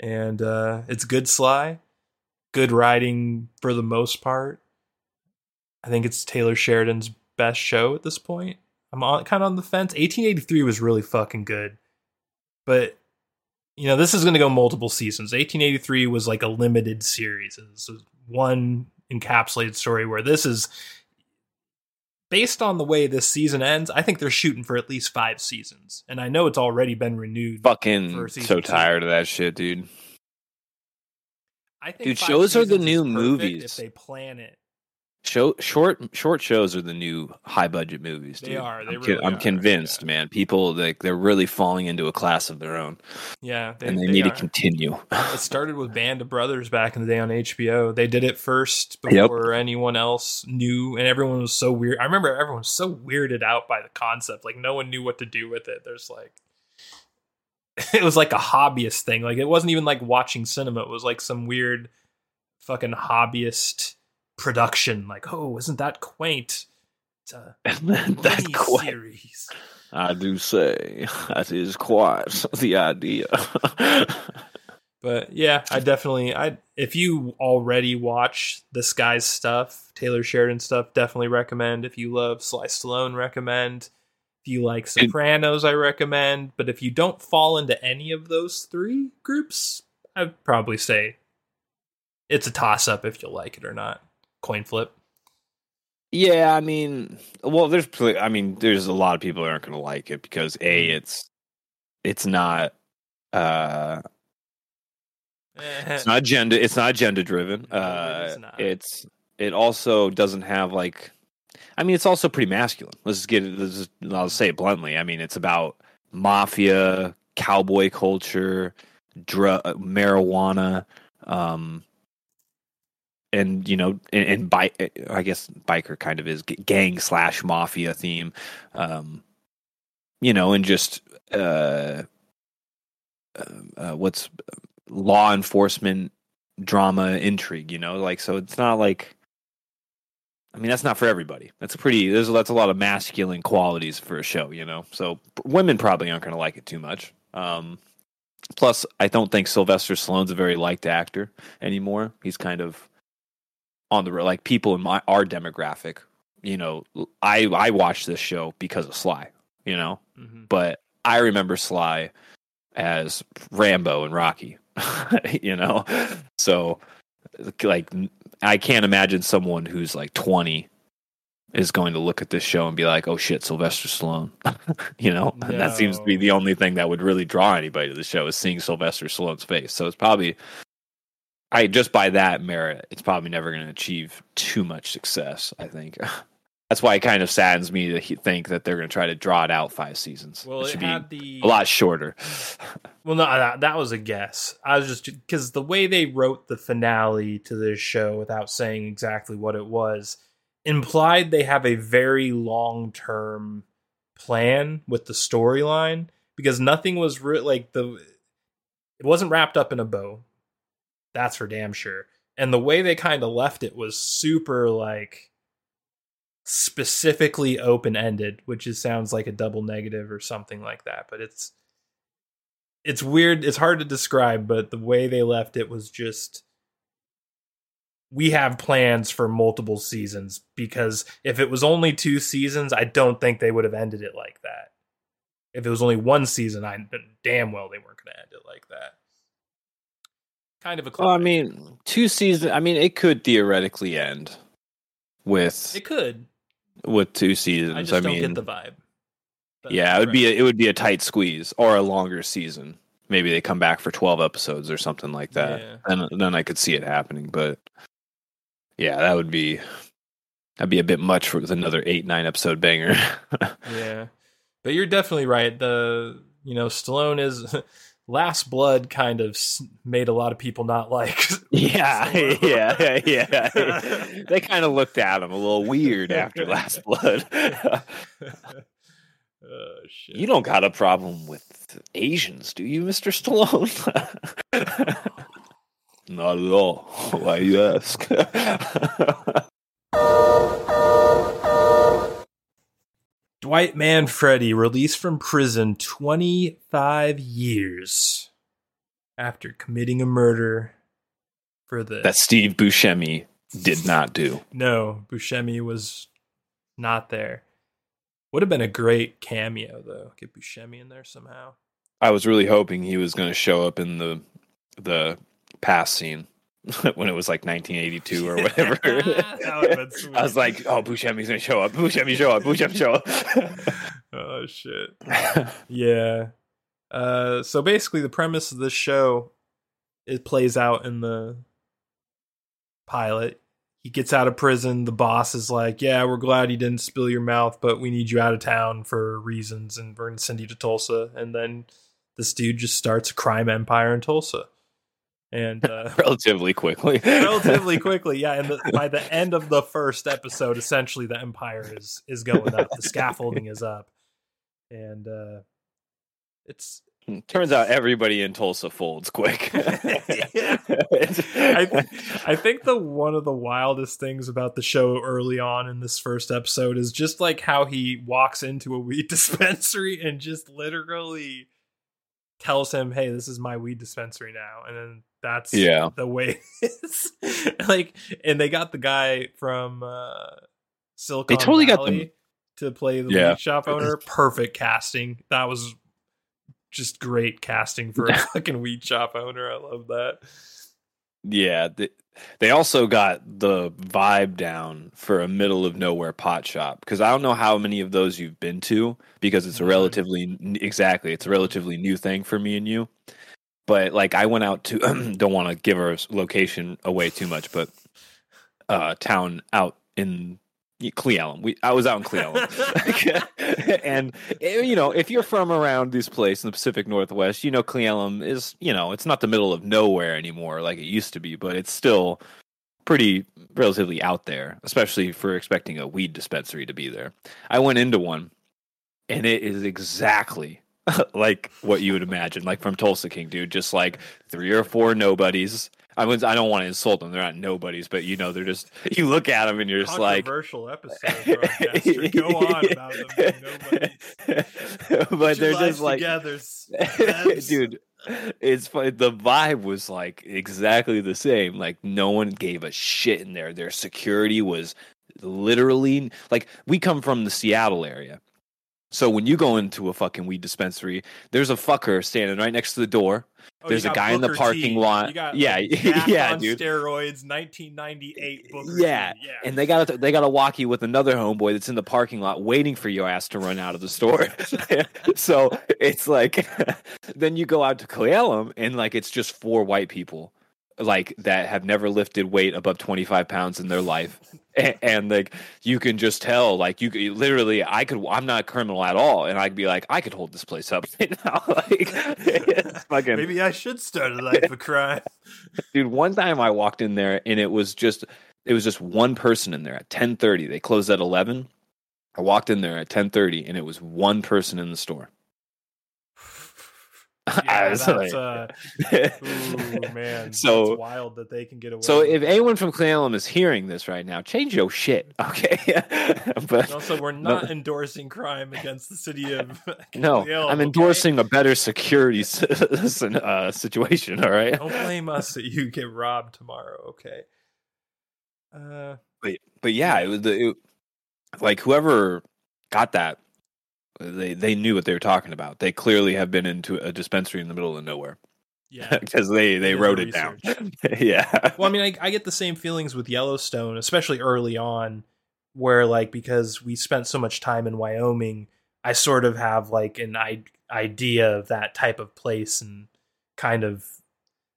and uh, it's good Sly, good writing for the most part. I think it's Taylor Sheridan's best show at this point. I'm on, kind of on the fence. 1883 was really fucking good, but you know this is going to go multiple seasons. 1883 was like a limited series. It's one encapsulated story where this is based on the way this season ends. I think they're shooting for at least five seasons, and I know it's already been renewed. Fucking so two. tired of that shit, dude. I think Dude, shows are the new movies. if they plan it Show short short shows are the new high budget movies. They are, they I'm, really I'm are, convinced, yeah. man. People like they're really falling into a class of their own, Yeah, they, and they, they need are. to continue. It started with Band of Brothers back in the day on HBO. They did it first Yep. before anyone else knew, and everyone was so weird. I remember everyone was so weirded out by the concept. Like no one knew what to do with it. There's like, it was like a hobbyist thing. Like it wasn't even like watching cinema. It was like some weird, fucking hobbyist production. Like, oh, isn't that quaint? It's a mini quite. series. I do say that is quite the idea. But yeah, I definitely I if you already watch this guy's stuff, Taylor Sheridan stuff, definitely recommend. If you love Sly Stallone, recommend. If you like Sopranos, I recommend. But if you don't fall into any of those three groups, I'd probably say it's a toss up if you'll like it or not. Coin flip. yeah, I mean, well, there's, I mean, there's a lot of people that aren't going to like it because a, Mm. it's, it's not, uh, it's not agenda, it's not agenda driven. Uh, is not. it's, it also doesn't have like, I mean, it's also pretty masculine. Let's just get it. Let's just, I'll say it bluntly. I mean, it's about mafia, cowboy culture, drug, marijuana, um, and you know, and, and bike. I guess biker kind of is gang slash mafia theme, um, you know, and just uh, uh, uh, what's law enforcement drama intrigue. You know, like so. It's not like. I mean, that's not for everybody. That's a pretty. There's that's a lot of masculine qualities for a show, you know. So women probably aren't going to like it too much. Um, plus, I don't think Sylvester Stallone's a very liked actor anymore. He's kind of on the road, like people in my our demographic. You know, I I watched this show because of Sly. You know, mhm. but I remember Sly as Rambo and Rocky. you know, so like I can't imagine someone who's like 20 is going to look at this show and be like, "Oh shit, Sylvester Stallone." you know, and that seems to be the only thing that would really draw anybody to the show is seeing Sylvester Stallone's face. So it's probably I just by that merit, it's probably never going to achieve too much success, I think. That's why it kind of saddens me to he- think that they're going to try to draw it out five seasons. Well, it it should had be the a lot shorter. Well, no, that, that was a guess. I was just because the way they wrote the finale to this show without saying exactly what it was implied they have a very long term plan with the storyline because nothing was re- like the it wasn't wrapped up in a bow. That's for damn sure. And the way they kind of left it was super like specifically open ended, which is sounds like a double negative or something like that. But it's it's weird. It's hard to describe, but the way they left it was just we have plans for multiple seasons because if it was only two seasons, I don't think they would have ended it like that. If it was only one season, I damn well they weren't going to end it like that. Kind of a Well, I mean, two seasons. I mean, it could theoretically end with it could. with two seasons. I just I don't mean, get the vibe. But yeah, it would right. be a, it would be a tight squeeze or a longer season. Maybe they come back for twelve episodes or something like that. Yeah. And then I could see it happening. But yeah, that would be that'd be a bit much for another eight nine episode banger. Yeah, but you're definitely right. The you know Stallone is Last Blood kind of made a lot of people not like. yeah, Stallone. yeah, yeah. they kind of looked at him a little weird after Last Blood. oh shit! You don't got a problem with Asians, do you, Mr. Stallone? Not at all. Why you ask? Dwight Manfredi released from prison 25 years after committing a murder for the that Steve Buscemi did not do. No, Buscemi was not there. Would have been a great cameo though. Get Buscemi in there somehow. I was really hoping he was going to show up in the the past scene when it was like 1982 or whatever. That would've been. I was like, "Oh, Buscemi's going to show up. Buscemi show up. Buscemi show up." oh shit. Yeah. Uh, so basically, the premise of this show it plays out in the pilot. he gets out of prison. The boss is like, "Yeah, we're glad you didn't spill your mouth, but we need you out of town for reasons, and we're gonna send you to Tulsa." And then this dude just starts a crime empire in Tulsa, and uh, relatively quickly. relatively quickly, yeah. And the, by the end of the first episode, essentially the empire is is going up. The scaffolding is up, and uh, it's Turns out everybody in Tulsa folds quick. Yeah. I, I think the one of the wildest things about the show early on in this first episode is just like how he walks into a weed dispensary and just literally tells him, "Hey, this is my weed dispensary now," and then that's Yeah. the way it is. like, and they got the guy from uh, Silicon they totally got them- Valley to play the Yeah. weed shop owner. Perfect casting. That was just great casting for a fucking weed shop owner. I love that. yeah, they, they also got the vibe down for a middle of nowhere pot shop because I don't know how many of those you've been to because it's a relatively exactly it's a relatively new thing for me and you. But like I went out to don't want to give our location away too much, but uh town out in Cle Elum. We I was out in Cle Elum. and eh, you know, if you're from around this place in the Pacific Northwest, you know Cle Elum is, you know, it's not the middle of nowhere anymore like it used to be, but it's still pretty relatively out there, especially for expecting a weed dispensary to be there. I went into one and it is exactly like what you would imagine, like from Tulsa King, dude. Just like three or four nobodies. I was, I don't want to insult them; they're not nobodies, but you know, they're just. You look at them and you're just like, Controversial episode. Go on about them. being nobody. but they're just like, together, dude. It's funny. The vibe was like exactly the same. Like no one gave a shit in there. Their security was literally like we come from the Seattle area. So when you go into a fucking weed dispensary, there's a fucker standing right next to the door. Oh, There's a guy in the parking T. lot. You got, Yeah, like, yeah, on dude. Steroids, 1998 Booker Yeah. Yeah. and they got a, they got a walkie with another homeboy that's in the parking lot waiting for your ass to run out of the store. so it's like, then you go out to Cle Elum and like it's just four white people, like that have never lifted weight above twenty five pounds in their life, and, and like you can just tell, like you could literally, I could, I'm not a criminal at all, and I'd be like, I could hold this place up right now, like fucking Maybe I should start a life of crime. dude one time i walked in there and it was just it was just one person in there at 10.30 they closed at 11 i walked in there at 10.30 and it was one person in the store Yeah, that's like- uh, ooh, man. So- wild that they can get away. so if it. anyone from Cle Elum is hearing this right now change your shit okay but And also, we're not endorsing crime against the city of. no i'm okay? endorsing a better security uh, situation all right Don't blame us that you get robbed tomorrow. Okay. Uh, but but yeah, it was the it, like whoever got that, they they knew what they were talking about. They clearly have been into a dispensary in the middle of nowhere yeah. because they they wrote it down. yeah, Well, I mean, I, I get the same feelings with Yellowstone, especially early on, where like because we spent so much time in Wyoming, I sort of have like an I- idea of that type of place and kind of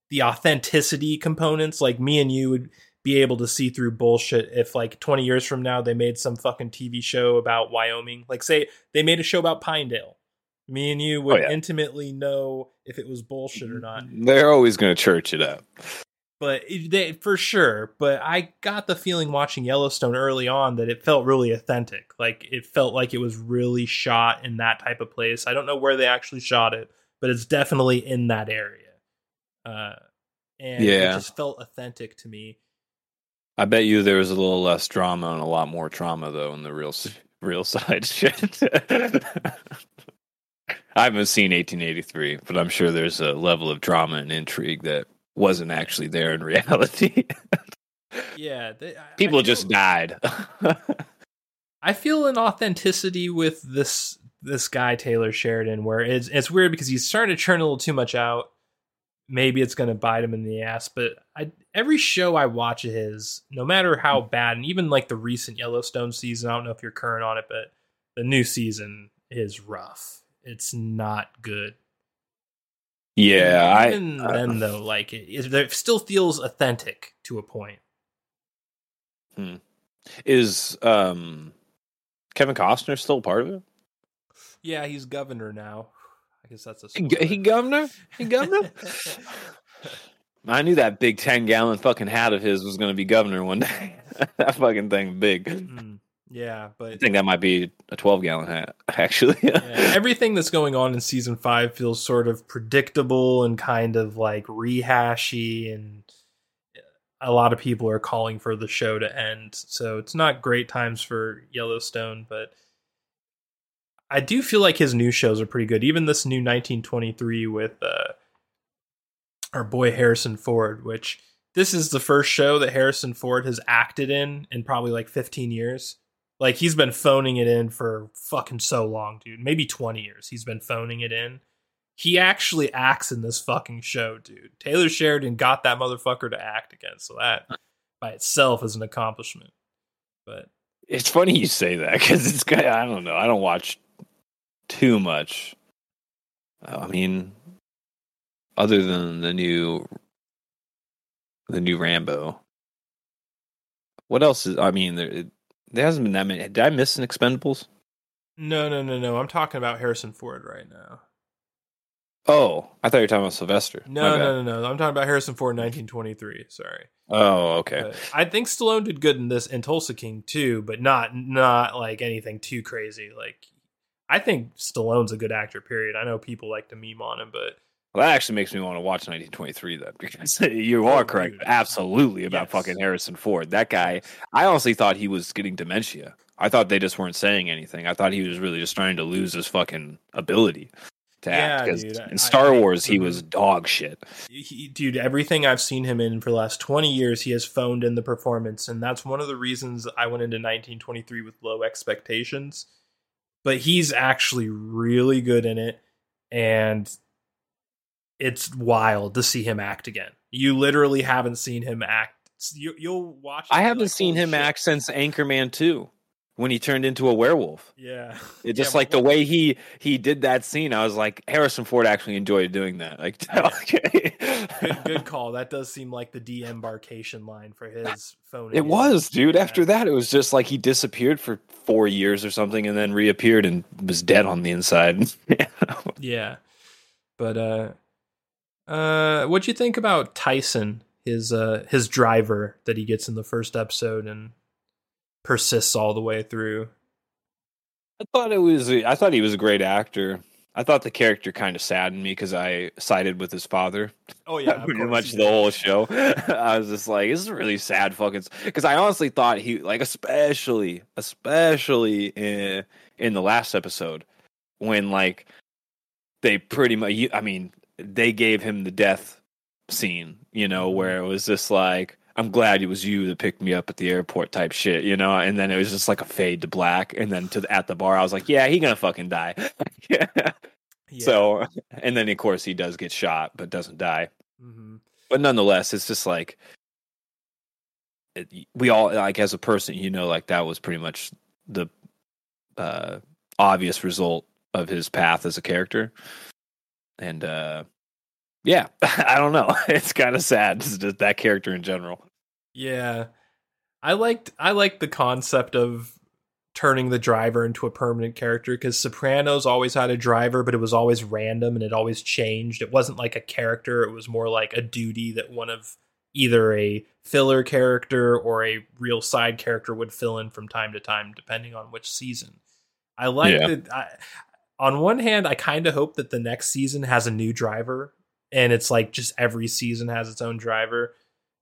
the authenticity components. Like me and you would be able to see through bullshit if like 20 years from now they made some fucking TV show about Wyoming. Like say they made a show about Pinedale. Me and you would Oh, yeah. intimately know if it was bullshit or not they're always going to church it up. but it, they, for sure. But I got the feeling watching Yellowstone early on that it felt really authentic. Like it felt like it was really shot in that type of place. I don't know where they actually shot it, but it's definitely in that area. Uh, and it just felt authentic to me. I bet you there was a little less drama and a lot more trauma though in the real real side shit. I haven't seen 1883, but I'm sure there's a level of drama and intrigue that wasn't actually there in reality. Yeah, they, I- I People feel- just died. I feel an authenticity with this this guy Taylor Sheridan, where it's it's weird because he's starting to churn a little too much out. Maybe it's going to bite him in the ass, but I every show I watch of his, no matter how bad, and even like the recent Yellowstone season, I don't know if you're current on it, but the new season is rough. It's not good. yeah, I even uh, then though, like it, it, still feels authentic to a point. Is um Kevin Costner still part of it? Yeah, he's governor now. I guess that's a He, he governor? He governor? I knew that big ten gallon fucking hat of his was going to be governor one day. that fucking thing big. Mm, yeah, but I think that might be a twelve gallon hat, actually. yeah, everything that's going on in season five feels sort of predictable and kind of like rehashy, and a lot of people are calling for the show to end. So it's not great times for Yellowstone, but I do feel like his new shows are pretty good. Even this new 1923 with uh, our boy Harrison Ford, which this is the first show that Harrison Ford has acted in in probably like 15 years. Like he's been phoning it in for fucking so long, dude. Maybe 20 years. He's been phoning it in. He actually acts in this fucking show, dude. Taylor Sheridan got that motherfucker to act again, so that by itself is an accomplishment. But it's funny you say that because it's. I don't know. I don't watch too much. I mean, other than the new, the new Rambo. What else is? I mean, there it, there hasn't been that many. Did I miss an Expendables? no, no, no, no. I'm talking about Harrison Ford right now. Oh, I thought you were talking about Sylvester. No, no, no, no. I'm talking about Harrison Ford 1923. Sorry. Oh, okay. But I think Stallone did good in this and Tulsa King too, but not not like anything too crazy. Like I think Stallone's a good actor. Period. I know people like to meme on him, but Well, that actually makes me want to watch 1923 then, because you are Oh, correct, absolutely about Yes. fucking Harrison Ford. That guy, I honestly thought he was getting dementia. I thought they just weren't saying anything. I thought he was really just trying to lose his fucking ability to act. Yeah, 'cause dude, in Star I- Wars, he was dog shit. he, dude, everything I've seen him in for the last 20 years, he has phoned in the performance. And that's one of the reasons I went into 1923 with low expectations. But he's actually really good in it. And it's wild to see him act again. You literally haven't seen him act. You, you'll watch. I haven't like, seen him shit." act since Anchorman 2 when he turned into a werewolf. Yeah. It just Yeah, like the way he he did that scene, I was like, Harrison Ford actually enjoyed doing that. Like, okay. good, good call. That does seem like the de-embarkation line for his phone. It was, dude. Yeah. After that, it was just like he disappeared for four years or something, and then reappeared and was dead on the inside. Yeah. But uh uh what'd you think about Tyson, his uh his driver that he gets in the first episode and persists all the way through? I thought it was. I thought he was a great actor. I thought the character kind of saddened me because I sided with his father Oh yeah, pretty course much the whole show. I was just like, this is really sad, fucking. Because I honestly thought he, like, especially, especially in in the last episode when like they pretty much. I mean, they gave him the death scene, you know, Mm-hmm. where it was just like. I'm glad it was you that picked me up at the airport type shit, you know, and then it was just like a fade to black, and then to the, at the bar, I was like, yeah, he gonna fucking die. yeah. Yeah. So, and then of course he does get shot, but doesn't die Mhm. but nonetheless, it's just like it, we all like as a person, you know, like that was pretty much the uh, obvious result of his path as a character, and uh, yeah, I don't know. It's kind of sad, just that- character in general. Yeah. I liked I liked the concept of turning the driver into a permanent character because Sopranos always had a driver, but it was always random and it always changed. It wasn't like a character, it was more like a duty that one of either a filler character or a real side character would fill in from time to time, depending on which season. I like Yeah. that. I, on one hand, I kind of hope that the next season has a new driver and it's like just every season has its own driver.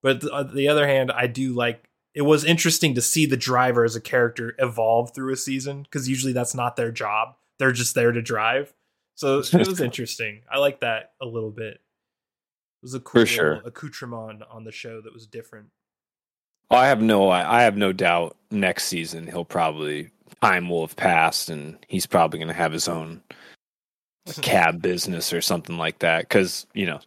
But th- on uh, the other hand, I do like it was interesting to see the driver as a character evolve through a season because usually that's not their job. They're just there to drive. So it was interesting. I like that a little bit. It was a cool sure. accoutrement on the show that was different. Oh, I have no, I have no doubt. Next season, he'll probably time will have passed, and he's probably going to have his own cab business or something like that. Because you know,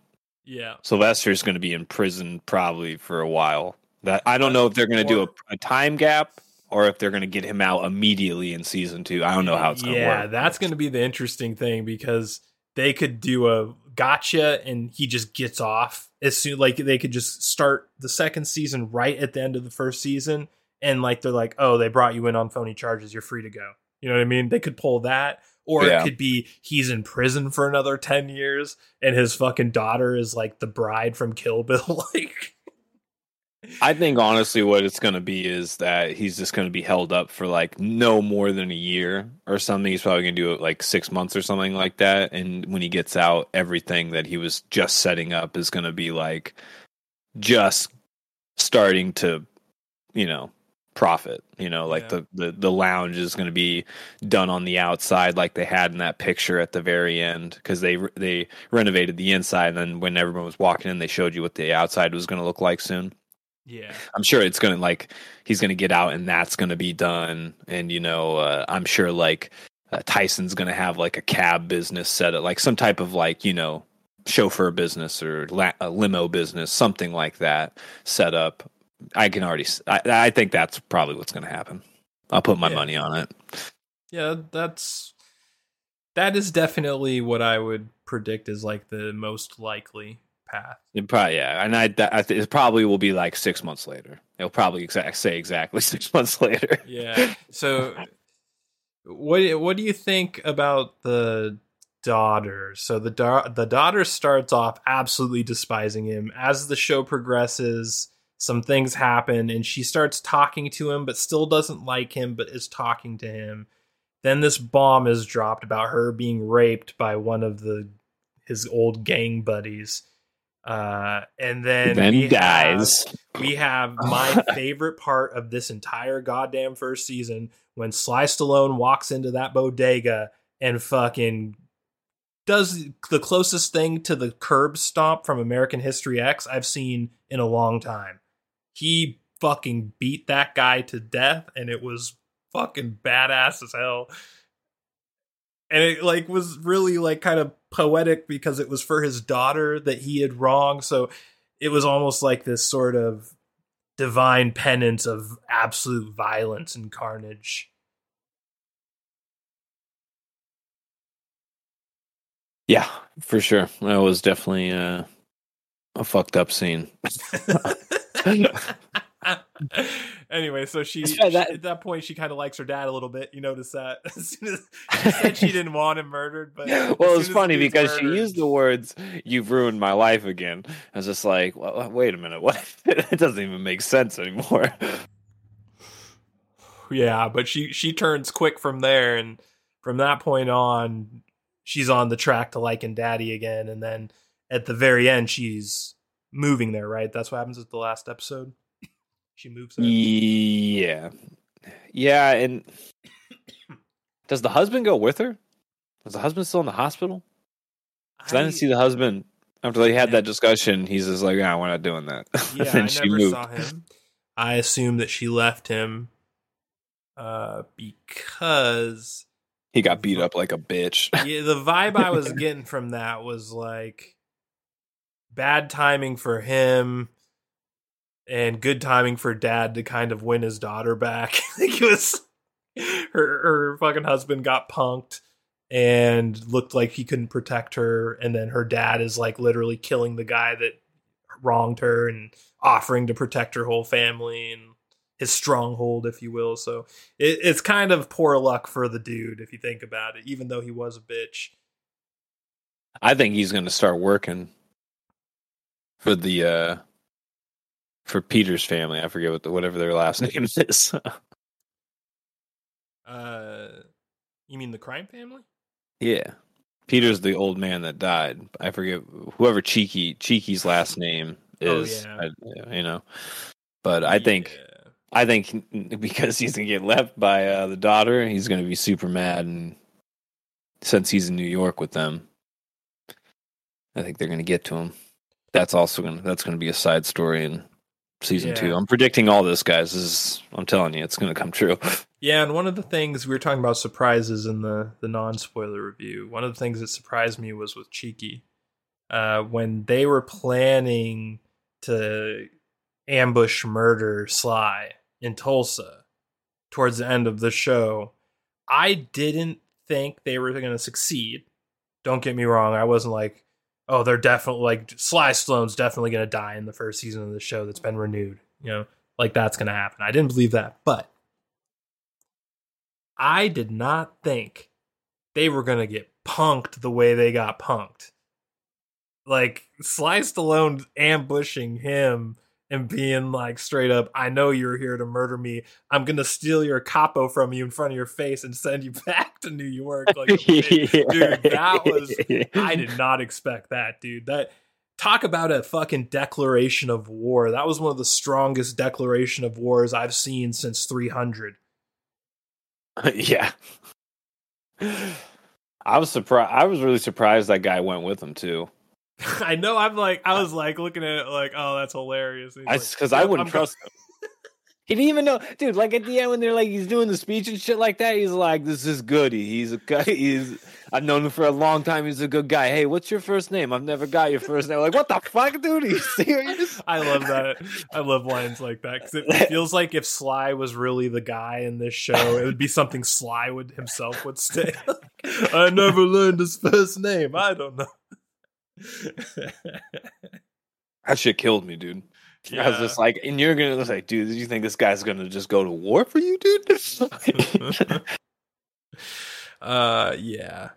Yeah. Sylvester's going to be in prison probably for a while. That I don't know if they're going to do a, a time gap or if they're going to get him out immediately in season two. I don't know how it's going to work. yeah, that's going to be the interesting thing because they could do a gotcha and he just gets off as soon like they could just start the second season right at the end of the first season and like they're like, oh, they brought you in on phony charges, you're free to go. You know what I mean? They could pull that. Or Yeah. it could be he's in prison for another 10 years and his fucking daughter is like the bride from Kill Bill. like, I think honestly, what it's going to be is that he's just going to be held up for like no more than a year or something. He's probably going to do it like six months or something like that. And when he gets out, everything that he was just setting up is going to be like just starting to, you know, profit. You know, like Yeah. the, the the lounge is going to be done on the outside, like they had in that picture at the very end, because they they renovated the inside. And then when everyone was walking in, they showed you what the outside was going to look like soon. yeah. I'm sure it's gonna like he's gonna get out and that's gonna be done. And you know, uh, I'm sure like uh, Tyson's gonna have like a cab business set up, like some type of like you know chauffeur business or la- a limo business, something like that set up. I can already, I think that's probably what's gonna happen. I'll put my Yeah. money on it. Yeah, that's that is definitely what I would predict is like the most likely path. It probably yeah, and I, I th- it probably will be like six months later. It'll probably exact say exactly six months later. Yeah. So what what do you think about the daughter? So the da- the daughter starts off absolutely despising him as the show progresses. Some things happen and she starts talking to him but still doesn't like him but is talking to him. Then this bomb is dropped about her being raped by one of the his old gang buddies. Uh, and then then we have- dies. we have my favorite part of this entire goddamn first season when Sly Stallone walks into that bodega and fucking does the closest thing to the curb stomp from American History X I've seen in a long time. He fucking beat that guy to death and it was fucking badass as hell. And it like was really like kind of poetic because it was for his daughter that he had wronged. So it was almost like this sort of divine penance of absolute violence and carnage. Yeah, for sure. That was definitely uh, a fucked up scene. anyway, so she, That's right, that- she- at that point she kind of likes her dad a little bit. You notice that as soon as she said she didn't want him murdered, but well, it's funny he gets because she used the words "You've ruined my life again." I was just like, well, "Wait a minute, what? it doesn't even make sense anymore." yeah, but she she turns quick from there, and from that point on, she's on the track to liking Daddy again, and then at the very end, she's moving there. Right, that's what happens at the last episode. She moves there. yeah, yeah, and does the husband go with her? Was the husband still in the hospital? 'Cause I, didn't see the husband after they had that discussion. He's just like, "Ah, we're not doing that." Yeah, and I she never moved. saw him. I assume that she left him uh because He got beat up like a bitch. yeah, the vibe I was getting from that was like bad timing for him and good timing for dad to kind of win his daughter back. like it was her her fucking husband got punked and looked like he couldn't protect her. And then her dad is like literally killing the guy that wronged her and offering to protect her whole family and his stronghold if you will. So it, it's kind of poor luck for the dude if you think about it even though he was a bitch. I think he's going to start working for the uh for Peter's family. I forget what the, whatever their last name is. uh you mean the crime family yeah. Peter's the old man that died. I forget whoever Chickie Chickie's last name is. Oh, is. yeah. I- you know. But I think I think because he's going to get left by uh, the daughter, he's going to be super mad and since he's in New York with them, I think they're going to get to him. That's also going to that's to be a side story in season Yeah. 2. I'm predicting all this guys this is I'm telling you it's going to come true. Yeah, and one of the things we were talking about surprises in the the non spoiler review. One of the things that surprised me was with Chickie, uh, when they were planning to ambush murder Sly in Tulsa towards the end of the show. I didn't think they were going to succeed. Don't get me wrong. I wasn't like, oh, they're definitely like Sly Stallone's definitely going to die in the first season of the show that's been renewed. You know, like that's going to happen. I didn't believe that, but I did not think they were going to get punked the way they got punked. Like Sly Stallone ambushing him and being like straight up, I know you're here to murder me. I'm gonna steal your capo from you in front of your face and send you back to New York. Like, dude, that was I did not expect that, dude. That talk about a fucking declaration of war. That was one of the strongest declaration of wars I've seen since 300. yeah. I was surprised. I was really surprised that guy went with him too. I know. I'm like, I was like looking at it like, oh, that's hilarious. Because like, I wouldn't I'm trust him. He didn't even know, dude. Like at the end when they're like he's doing the speech and shit like that, he's like, "This is good. He's a guy. He's I've known him for a long time. He's a good guy. Hey, what's your first name? I've never got your first name. Like, what the fuck, dude? Are you serious? I love that. I love lines like that because it feels like if Sly was really the guy in this show, it would be something Sly would himself would say. I never learned his first name. I don't know. that shit killed me, dude. Yeah. I was just like, and you're gonna like, dude, did you think this guy's gonna just go to war for you, dude? uh, yeah.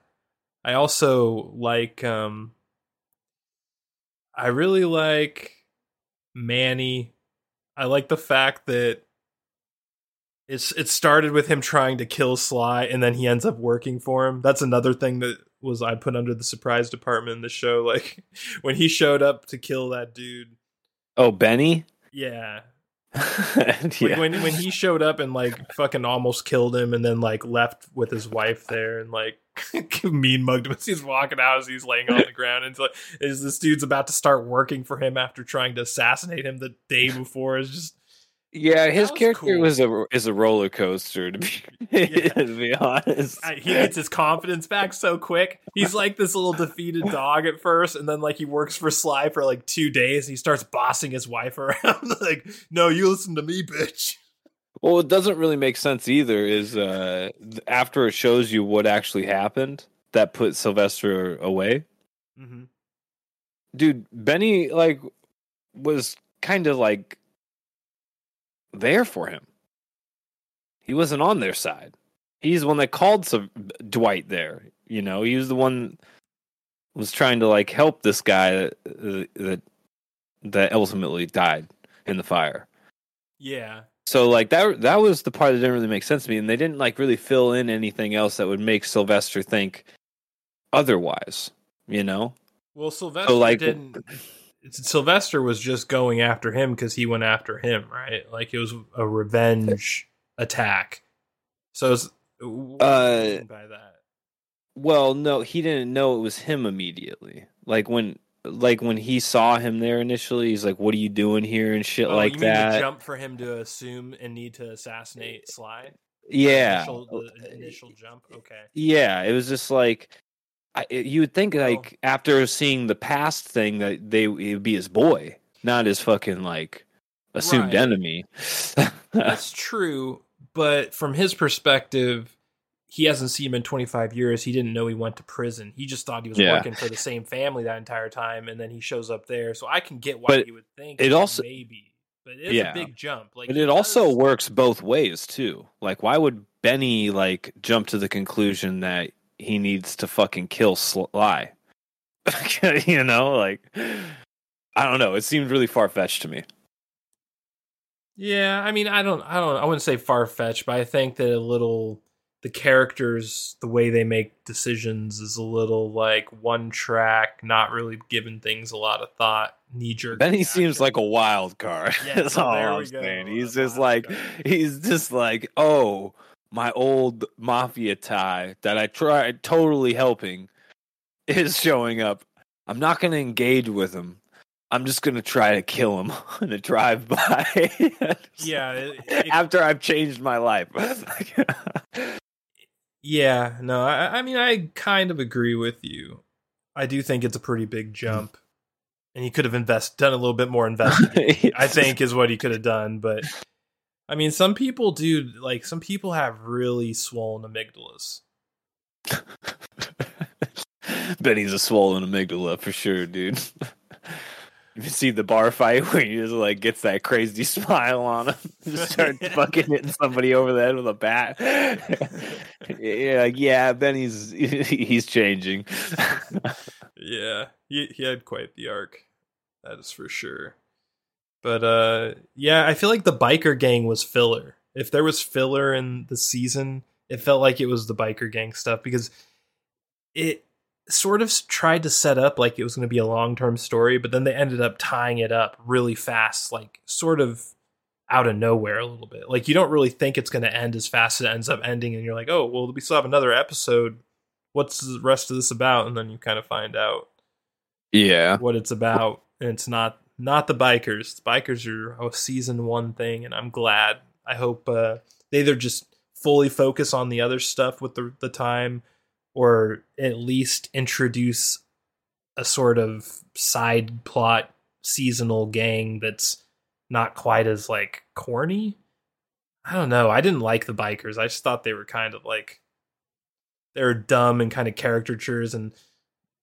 I also like. um I really like Manny. I like the fact that it's it started with him trying to kill Sly, and then he ends up working for him. That's another thing that was I put under the surprise department in the show. Like when he showed up to kill that dude. oh, Benny. Yeah, yeah. when, when when he showed up and like fucking almost killed him and then like left with his wife there and like mean mugged him as he's walking out as he's laying on the ground and like is this dude's about to start working for him after trying to assassinate him the day before is just Yeah, his character cool. was a is a roller coaster to be Yeah. to be honest. I, he gets his confidence back so quick. He's like this little defeated dog at first, and then like he works for Sly for like two days. And he starts bossing his wife around. like, no, you listen to me, bitch. well, it doesn't really make sense either is uh after it shows you what actually happened that put Sylvester away. Mm-hmm. Dude, Benny like was kind of like there for him. He wasn't on their side. He's the one that called some Dwight there. You know, he was the one was trying to like help this guy that that, that ultimately died in the fire. Yeah, So like that that was the part that didn't really make sense to me, and they didn't like really fill in anything else that would make Sylvester think otherwise. You know, Well, Sylvester like- didn't. Sylvester was just going after him because he went after him, right? Like it was a revenge attack. So, it's, what Uh, by that? Well, no, he didn't know it was him immediately. Like when like when he saw him there initially, he's like, "What are you doing here?" and shit Oh, like that. jump for him to assume and need to assassinate Sly? The Yeah. initial, the initial jump. Okay. Yeah, it was just like I, you would think Oh. like after seeing the past thing that they it would be his boy, not his fucking like assumed Right. enemy. That's true, but from his perspective, he hasn't seen him in 25 years. He didn't know he went to prison. He just thought he was Yeah. working for the same family that entire time, and then he shows up there. So I can get why But he would think it also- maybe, but it's Yeah. a big jump. Like, but it also works both ways too. Like, why would Benny like jump to the conclusion that he needs to fucking kill Sly? you know, like I don't know. It seemed really far fetched to me. Yeah, I mean, I don't, I don't, I wouldn't say far fetched, but I think that a little the characters, the way they make decisions, is a little like one track, not really giving things a lot of thought, knee jerk. Benny seems like a wild card. Yeah, That's so all I'm saying. He's just like card. he's just like, oh, my old mafia tie that I tried totally helping is showing up. I'm not going to engage with him. I'm just going to try to kill him on a drive by. Yeah, it- it- After I've changed my life. Yeah, no, I, I mean, I kind of agree with you. I do think it's a pretty big jump, and he could have invest done a little bit more investigation. I think is what he could have done, but I mean, some people do like some people have really swollen amygdalas. Benny's a swollen amygdala for sure, dude. You see the bar fight where he just like gets that crazy smile on him, just starts fucking hitting somebody over the head with a bat. yeah, like yeah, Benny's he's changing. yeah, he he had quite the arc, that is for sure. But uh, yeah, I feel like the biker gang was filler. If there was filler in the season, it felt like it was the biker gang stuff because it sort of tried to set up like it was going to be a long term story, but then they ended up tying it up really fast, like sort of out of nowhere a little bit. Like you don't really think it's going to end as fast as it ends up ending, and you're like, oh, well, we still have another episode. What's the rest of this about? And then you kind of find out, yeah, what it's about, and it's not not the bikers. The bikers are a season one thing, and I'm glad. I hope uh, they either just fully focus on the other stuff with the the time or at least introduce a sort of side plot seasonal gang that's not quite as like corny. I don't know. I didn't like the bikers. I just thought they were kind of like they were dumb and kind of caricatures and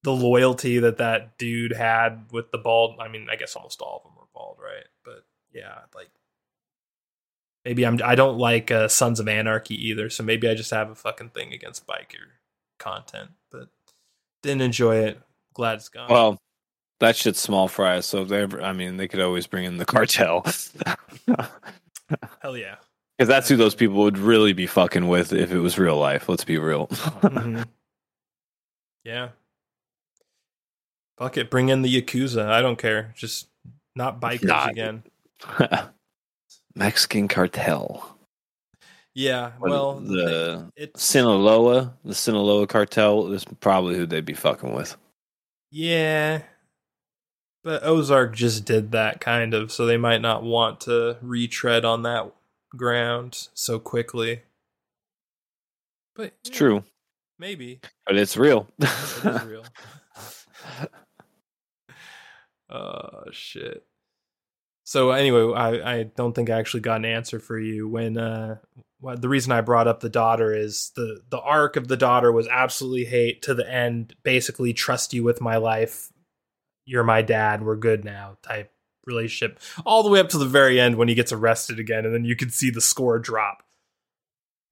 the loyalty that that dude had with the bald. I mean, I guess almost all of them were bald, right? But yeah, like maybe I'm I don't like uh, Sons of Anarchy either, so maybe I just have a fucking thing against biker content, but didn't enjoy it. Glad it's gone. Well, that shit's small fries. So they, I mean, they could always bring in the cartel. Hell yeah, because that's who those people would really be fucking with if it was real life. Let's be real. mm-hmm. Yeah. Fuck it, bring in the yakuza. I don't care. Just not bikers nah. again. Mexican cartel. Yeah, well, the it's, Sinaloa, the Sinaloa cartel is probably who they'd be fucking with. Yeah, but Ozark just did that kind of, so they might not want to retread on that ground so quickly. But it's yeah, true, maybe, but it's real. it is real. oh shit. So anyway, I, I don't think I actually got an answer for you when uh the reason I brought up the daughter is the the arc of the daughter was absolutely hate to the end, basically trust you with my life. You're my dad, we're good now type relationship. All the way up to the very end when he gets arrested again and then you can see the score drop.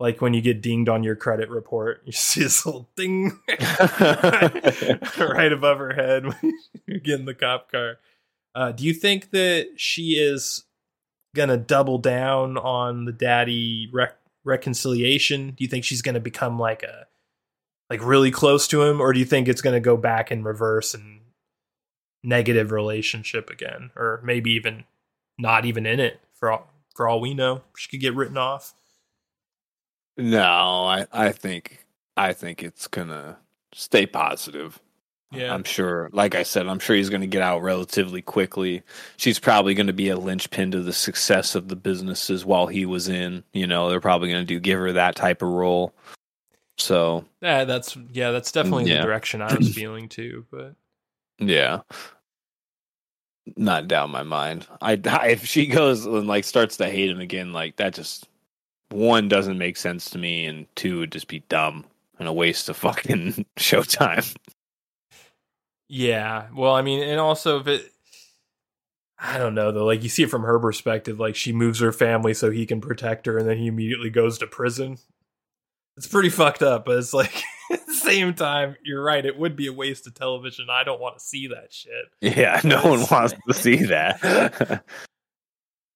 Like when you get dinged on your credit report, you see this little ding right, right above her head when you get in the cop car. Uh, do you think that she is gonna double down on the daddy rec- reconciliation? Do you think she's gonna become like a like really close to him, or do you think it's gonna go back in reverse and negative relationship again, or maybe even not even in it for all for all we know? She could get written off. No, I I think I think it's gonna stay positive. Yeah. I'm sure, like I said, I'm sure he's going to get out relatively quickly. She's probably going to be a linchpin to the success of the businesses while he was in. You know, they're probably going to do give her that type of role. So yeah, that's yeah, that's definitely yeah. the direction I was feeling too. But yeah, not down my mind. I, I if she goes and like starts to hate him again, like that just one doesn't make sense to me, and two would just be dumb and a waste of fucking showtime. Yeah. Well, I mean, and also if it I don't know though, like you see it from her perspective, like she moves her family so he can protect her and then he immediately goes to prison. It's pretty fucked up, but it's like at the same time, you're right, it would be a waste of television. I don't want to see that shit. Yeah, no one wants to see that.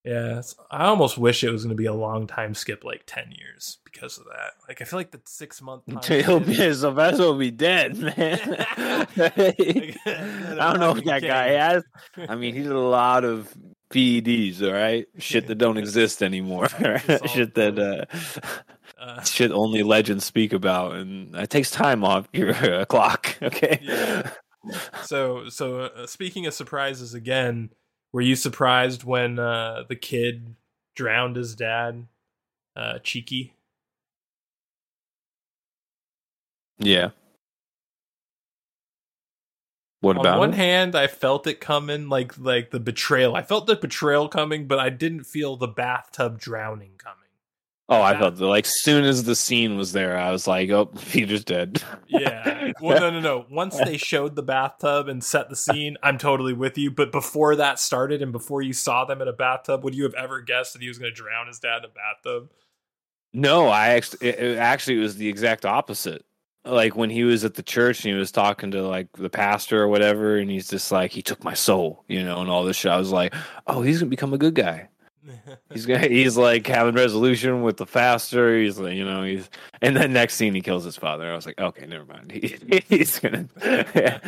Yeah, I almost wish it was going to be a long time skip, like ten years, because of that. Like, I feel like the six month. He'll be Sylvester will be dead, man. I don't know what that guy has. I mean, he did a lot of PEDs, all right, shit that don't exist anymore, shit that uh, uh, shit only legends speak about, and it takes time off your uh, clock. Okay. Yeah. So, so uh, speaking of surprises again were you surprised when uh, the kid drowned his dad, uh, Chickie? Yeah. What On about? On one hand, I felt it coming, like like the betrayal. I felt the betrayal coming, but I didn't feel the bathtub drowning coming. Oh, I That- felt like soon as the scene was there, I was like, "Oh, Peter's dead." Yeah. Well, no, no, no. Once they showed the bathtub and set the scene, I'm totally with you. But before that started and before you saw them in a bathtub, would you have ever guessed that he was going to drown his dad in a bathtub? No, I actually, it, it actually was the exact opposite. Like when he was at the church and he was talking to like the pastor or whatever, and he's just like, "He took my soul," you know, and all this shit. I was like, "Oh, he's gonna become a good guy." He's gonna, he's like having resolution with the faster. He's like, you know, he's and then next scene he kills his father. I was like, okay, never mind. He, he's gonna,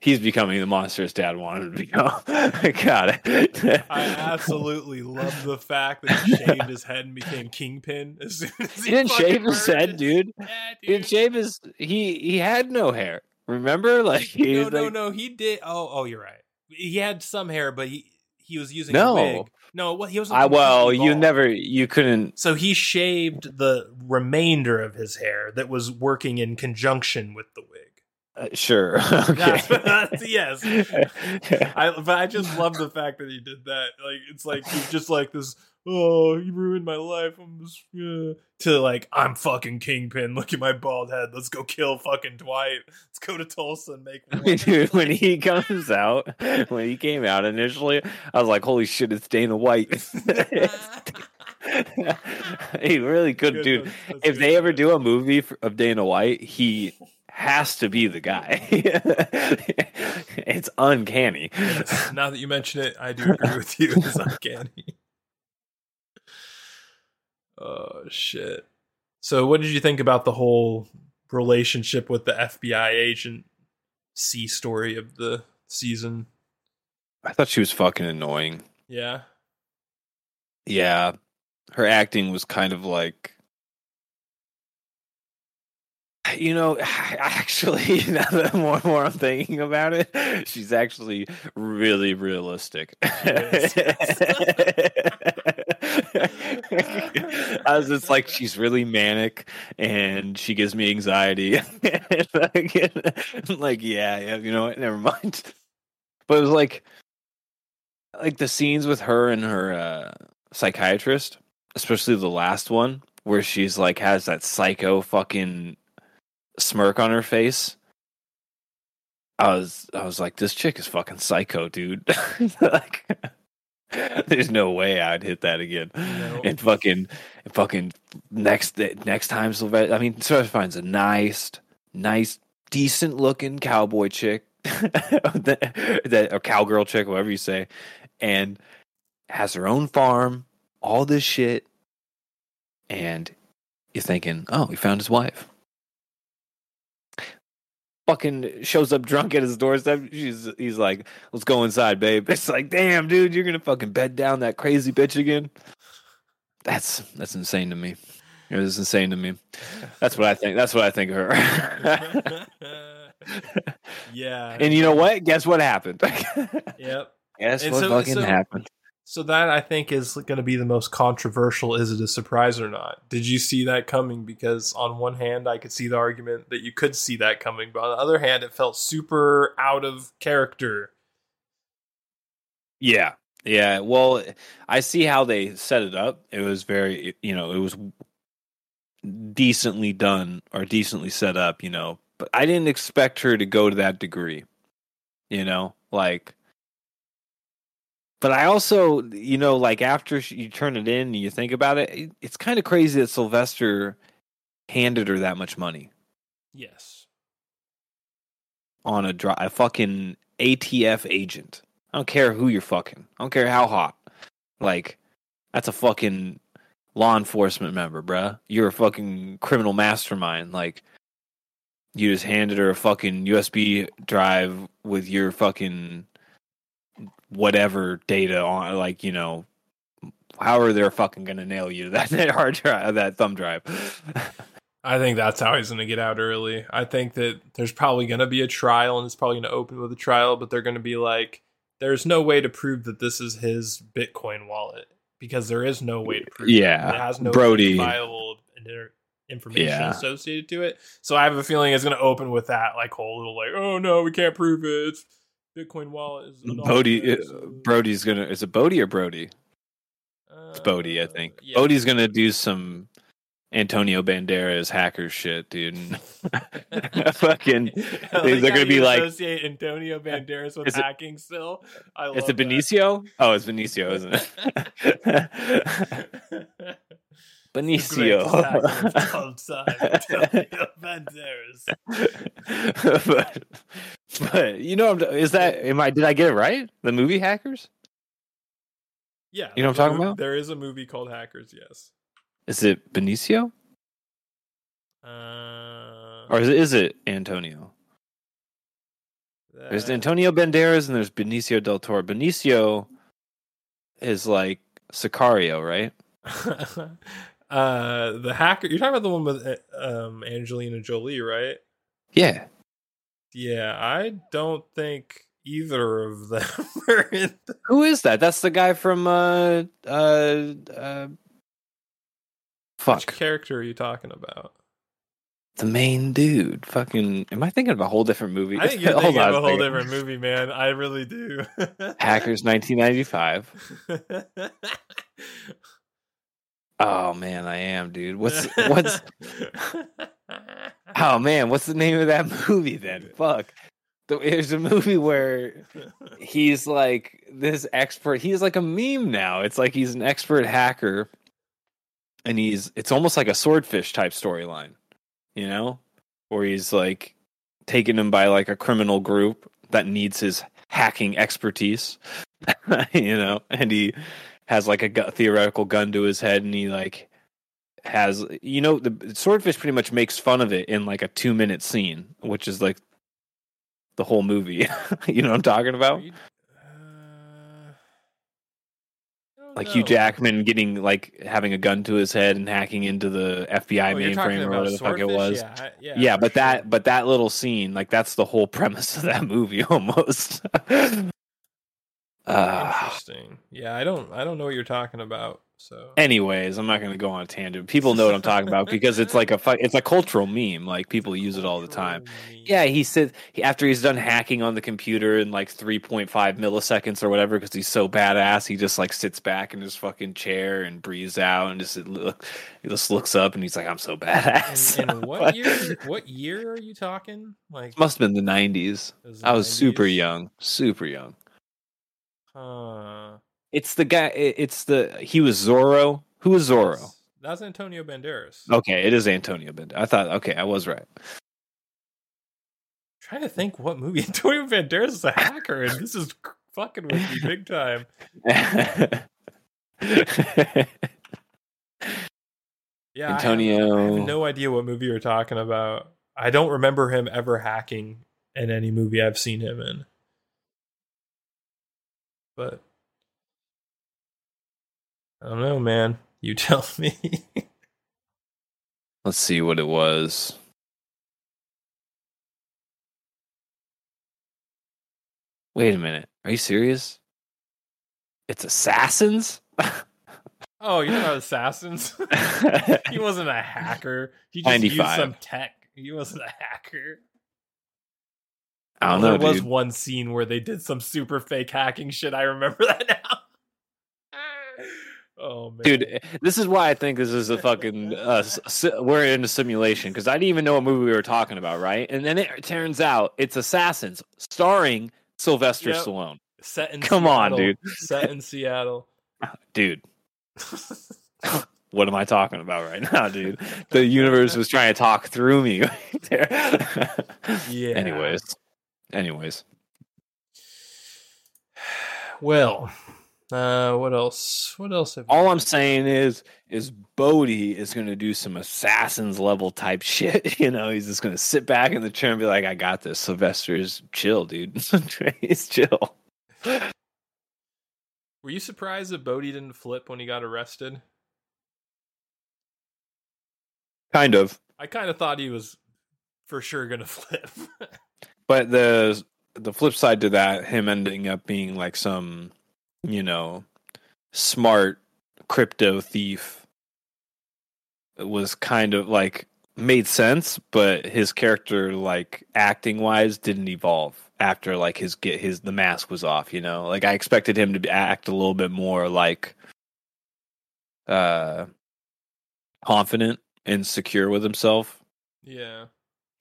he's becoming the monster his dad wanted to become. I got it. I absolutely love the fact that he shaved his head and became kingpin as soon as He didn't shave his head, dude. Yeah, He didn't shave his. He he had no hair. Remember, like he No, no, like, no. He did. Oh, oh, you're right. He had some hair, but he he was using No. a wig. No, what he was. I well, you never, you couldn't. So he shaved the remainder of his hair that was working in conjunction with the wig. Uh, sure, okay. That's, that's- yes. I, but I just love the fact that he did that. Like it's like he's just like this. Oh, you ruined my life. I'm just yeah. to like I'm fucking kingpin. Look at my bald head. Let's go kill fucking Dwight. Let's go to Tulsa and make. Dude, when he comes out, when he came out initially, I was like, "Holy shit, it's Dana White." he really could, Good, dude. that's- that's If good. they ever do a movie of Dana White, he has to be the guy. it's uncanny. Yes, now that you mention it, I do agree with you. It's uncanny. Oh shit! So, what did you think about the whole relationship with the FBI agent C story of the season? I thought she was fucking annoying. Yeah, Yeah, her acting was kind of like. You know, actually, now that more and more I'm thinking about it, she's actually really realistic. is. I was just like, she's really manic and she gives me anxiety. like, yeah, yeah, you know what? Never mind. But it was like, like the scenes with her and her uh, psychiatrist, especially the last one where she's like has that psycho fucking smirk on her face. I was I was like, this chick is fucking psycho, dude. like, there's no way I'd hit that again. No. And fucking, and fucking next next time Sylvester. I mean, Sylvester finds a nice, nice, decent looking cowboy chick, that, that or cowgirl chick, whatever you say, and has her own farm, all this shit, and you're thinking, oh, he found his wife. Fucking shows up drunk at his doorstep. She's he's like, let's go inside, babe. It's like, damn, dude, you're gonna fucking bed down that crazy bitch again. That's that's insane to me. It was insane to me. That's what I think. That's what I think of her. yeah. and you know what? Guess what happened? yep. Guess And what so- fucking so- happened? So that I think is going to be the most controversial. Is it a surprise or not? Did you see that coming? Because on one hand, I could see the argument that you could see that coming, but on the other hand, it felt super out of character. Yeah. Yeah. Well, I see how they set it up. It was very, you know, it was decently done or decently set up, you know, but I didn't expect her to go to that degree, you know, like, but I also, you know, like after you turn it in and you think about it, it it's kind of crazy that Sylvester handed her that much money Yes. on a, dri- a fucking ATF agent. I don't care who you're fucking. I don't care how hot. Like, that's a fucking law enforcement member, bruh. You're a fucking criminal mastermind. Like, you just handed her a fucking USB drive with your fucking whatever data on, like, you know, however they're fucking gonna nail you to that, that hard drive, that thumb drive. I think that's how he's going to get out early. I think that there's probably going to be a trial and it's probably going to open with a trial, but they're going to be like, there's no way to prove that this is his Bitcoin wallet because there is no way to prove Yeah. it. It has no Brody. identifiable information Yeah. associated to it. So I have a feeling it's going to open with that like whole little like, oh no, we can't prove it. It's Bitcoin wallet is Bodie, uh, Brody's gonna. Is it Bodie or Brody? Uh, It's Bodie, I think. yeah. Bodie's gonna do some Antonio Banderas hacker shit, dude. Fucking, I they're gonna be like- associate Antonio Banderas with Is it- hacking. Still, I love is it that. Benicio? Oh, it's Benicio, isn't it? Benicio. Greatest hacker of all time, Antonio Banderas. but, but you know, is that am I? Did I get it right? The movie Hackers? Yeah, You know what I'm talking about? There is a movie called Hackers. Yes. Is it Benicio Uh, or is it, is it Antonio? There's Antonio Banderas and there's Benicio del Toro. Benicio is like Sicario, right? uh, the hacker. You're talking about the one with um, Angelina Jolie, right? Yeah. Yeah, I don't think either of them are in. The- Who is that? That's the guy from uh uh uh fuck. Which character are you talking about? The main dude. Fucking am I thinking of a whole different movie? I think you're thinking on of a whole different movie, man. I really do. Hackers 1995. Oh man, I am, dude. What's what's Oh man, what's the name of that movie then? Fuck. There's a movie where he's like this expert. He's like a meme now. It's like he's an expert hacker, and he's it's almost like a swordfish type storyline, you know, where he's like taken him by like a criminal group that needs his hacking expertise, you know, and he has like a gu- theoretical gun to his head, and he like has you know the swordfish pretty much makes fun of it in like a two minute scene, which is like the whole movie. you know what I'm talking about? Uh, like Hugh. Jackman getting like having a gun to his head and hacking into the FBI Oh, mainframe or whatever the fuck it was. Yeah, I- yeah, Yeah, but sure. that but that little scene, like that's the whole premise of that movie almost. uh, interesting. Yeah, I don't. I don't know what you're talking about. So anyways, I'm not going to go on a tangent. People know what I'm talking about because it's like a it's a cultural meme. Like people use it all the time. Yeah, he said he, after he's done hacking on the computer in like 3.5 milliseconds or whatever, because he's so badass, he just like sits back in his fucking chair and breathes out and just look, he just looks up and he's like, "I'm so badass." And, and what year? What year are you talking? Like Must have been the 90s. the I was super young, super young. Huh. It's the guy. It's the he was Zorro. Who was Zorro? That's, that's Antonio Banderas. Okay, it is Antonio Banderas. I thought. Okay, I was right. trying to think what movie Antonio Banderas is a hacker, and this is fucking with me big time. Yeah, I have- Antonio. I have no idea what movie you're talking about. I don't remember him ever hacking in any movie I've seen him in. But I don't know, man. You tell me. Let's see what it was. Wait a minute. Are you serious? It's assassins? oh, you're not assassins? he wasn't a hacker. He just used some tech. He wasn't a hacker. I don't Well, know, there was dude. one scene where they did some super fake hacking shit. I remember that now. oh man, Dude, this is why I think this is a fucking. Uh, si- we're in a simulation because I didn't even know what movie we were talking about, right? And then it turns out it's Assassins, starring Sylvester Yep. Stallone. set in Come on, dude. Set in Seattle. Dude, what am I talking about right now, dude? The universe was trying to talk through me. there. Yeah. Anyways, anyways, Well, uh, what else? What else? Have all I'm saying is, is Bodie is going to do some assassins level type shit. You know, he's just going to sit back in the chair and be like, "I got this." Sylvester's chill, dude. he's chill. Were you surprised that Bodie didn't flip when he got arrested? Kind of, I kind of thought he was for sure gonna flip. But the the flip side to that, him ending up being like some, you know, smart crypto thief, was kind of like made sense, but his character, like acting wise, didn't evolve after like his get his the mask was off. You know, like I expected him to act a little bit more like uh confident and secure with himself Yeah.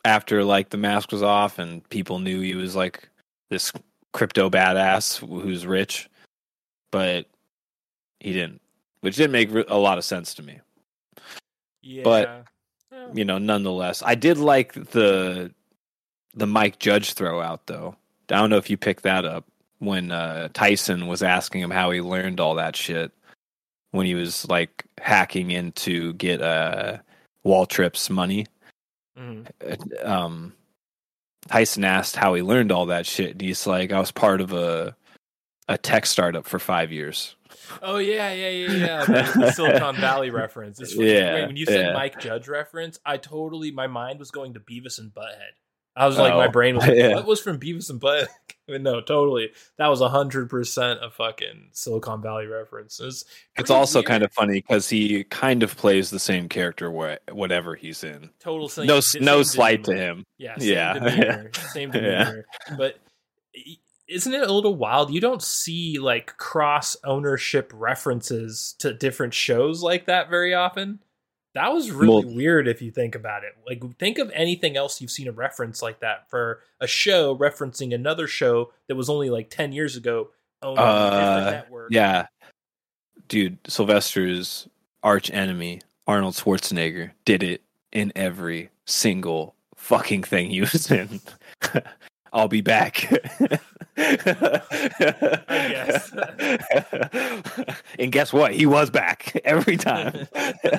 After like the mask was off and people knew he was like this crypto badass who's rich but he didn't which didn't make a lot of sense to me. Yeah. But- you know nonetheless i did like the the mike judge throw out though. I don't know if you picked that up when uh tyson was asking him how he learned all that shit when he was like hacking in to get uh Waltrip's money Mhm. uh, um Tyson asked how he learned all that shit. And he's like, I was part of a a tech startup for five years. Oh yeah, yeah, yeah, yeah. Silicon Valley reference. It's. Yeah, when you said yeah. Mike Judge reference, I totally my mind was going to Beavis and Butthead. I was like, Oh, my brain was like, yeah. what was from Beavis and Butthead? No, totally. That was hundred percent a fucking Silicon Valley reference. It's, It's also kind of funny because he kind of plays the same character wha- whatever he's in. total same, No, same no slight to him. Yeah, same Yeah. demeanor, same Yeah. demeanor. But isn't it a little wild? You don't see like cross ownership references to different shows like that very often. That was really Well- weird if you think about it. Like, think of anything else you've seen a reference like that for a show referencing another show that was only like ten years ago owned Uh, network. Yeah, dude, Sylvester's arch enemy Arnold Schwarzenegger did it in every single fucking thing he was in. I'll be back. guess. and guess what? He was back every time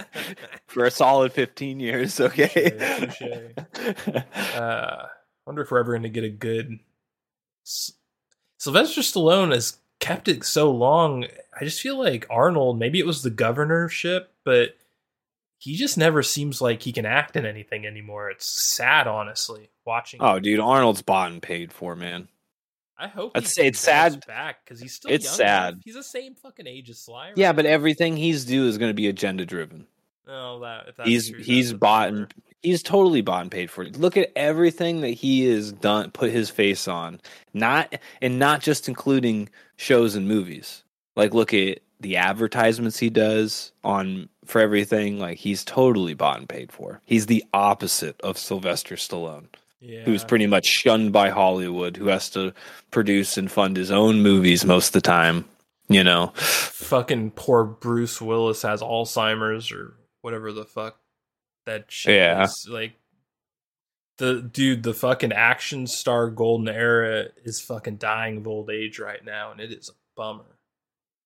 for a solid 15 years. Okay. Touche, Uh, wonder if we're ever going to get a good. Sylvester Stallone has kept it so long. I just feel like Arnold. Maybe it was the governorship, but he just never seems like he can act in anything anymore. It's sad, honestly. Watching. oh, dude, Arnold's bought and paid for, man. I hope. I'd he say it's sad. back because he's still. It's young sad. enough. He's the same fucking age as Sly. Yeah, but everything he's do is going to be agenda driven. Oh, that, he's true, he's bought and he's totally bought and paid for it. Look at everything that he has done, put his face on, not and not just including shows and movies. Like look at the advertisements he does on for everything. Like he's totally bought and paid for. He's the opposite of Sylvester Stallone, Yeah. who's pretty much shunned by Hollywood, who has to produce and fund his own movies most of the time. You know, fucking poor Bruce Willis has Alzheimer's or whatever the fuck that shit Yeah. is. Like the dude, the fucking action star golden era is fucking dying of old age right now, and it is a bummer.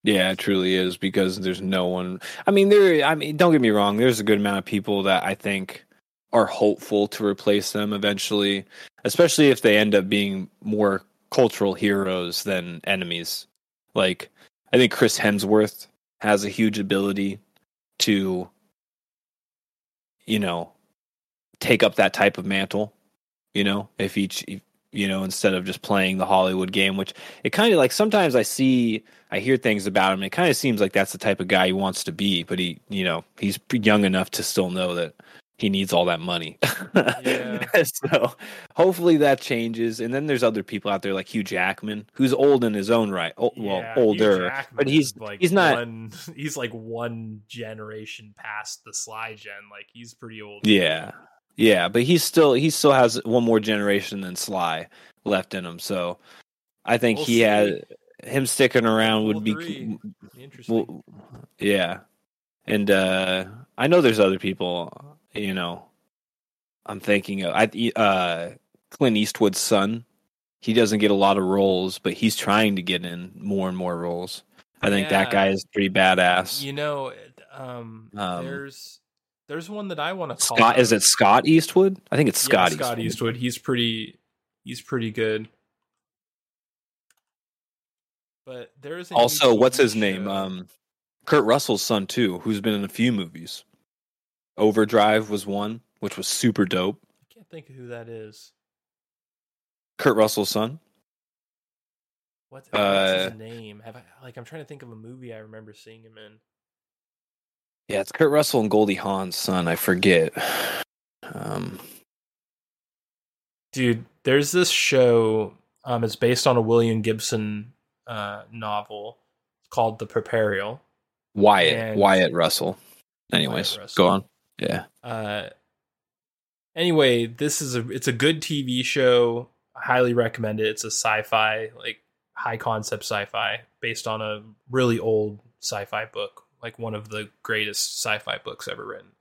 Yeah, it truly is because there's no one. I mean, there. I mean, don't get me wrong. There's a good amount of people that I think are hopeful to replace them eventually, especially if they end up being more cultural heroes than enemies. Like, I think Chris Hemsworth has a huge ability to, you know, take up that type of mantle. You know, if each, you know, instead of just playing the Hollywood game, which it kind of like sometimes I see I hear things about him. It kind of seems like that's the type of guy he wants to be, but he, you know, he's young enough to still know that he needs all that money. Yeah. so hopefully that changes. And then there's other people out there like Hugh Jackman, who's old in his own right. O- well, Yeah, Hugh older, but he's like he's not. One, he's like one generation past the Sly gen. Like he's pretty old. Yeah, yeah, but he's still he still has one more generation than Sly left in him. So I think We'll he see. had him sticking around would be Three. Interesting. Well, yeah, and uh, I know there's other people. You know, I'm thinking of I uh, Clint Eastwood's son. He doesn't get a lot of roles, but he's trying to get in more and more roles. I think that guy is pretty badass. you know, um, Um, there's there's one that I want to call. Scott out. is it Scott Eastwood? I think it's Yeah, Scott. Scott Eastwood. Eastwood. He's pretty. He's pretty good. But there's Also, what's his name? Um, Kurt Russell's son too, who's been in a few movies. Overdrive was one, which was super dope. I can't think of who that is. Kurt Russell's son. What, what's Uh, his name? Have I like? I'm trying to think of a movie I remember seeing him in. Yeah, it's Kurt Russell and Goldie Hawn's son. I forget. Um, Dude, there's this show. Um, it's based on a William Gibson uh novel called The Peripheral. Wyatt And- Wyatt Russell. Anyways, Russell. go on. Yeah. Uh, anyway, this is a it's a good TV show. I highly recommend it. It's a sci-fi, like high concept sci-fi based on a really old sci-fi book, like one of the greatest sci-fi books ever written.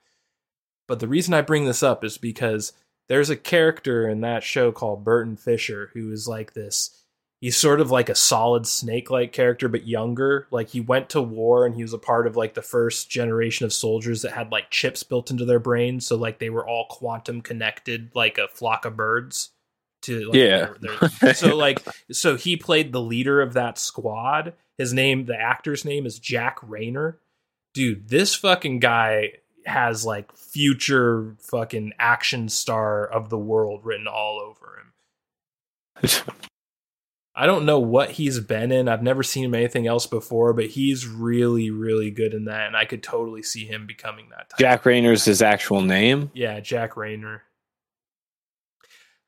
But the reason I bring this up is because there's a character in that show called Burton Fisher who is like this he's sort of like a solid snake like character but younger. Like he went to war and he was a part of like the first generation of soldiers that had like chips built into their brains. So like they were all quantum connected like a flock of birds to like, Yeah. their- their- so like so he played the leader of that squad. His name the actor's name is jack reynor. Dude this fucking guy has like future fucking action star of the world written all over him I don't know what he's been in. I've never seen him anything else before, but he's really, really good in that, and I could totally see him becoming that. Type. Jack Reynor's his actual name. yeah, Jack Reynor.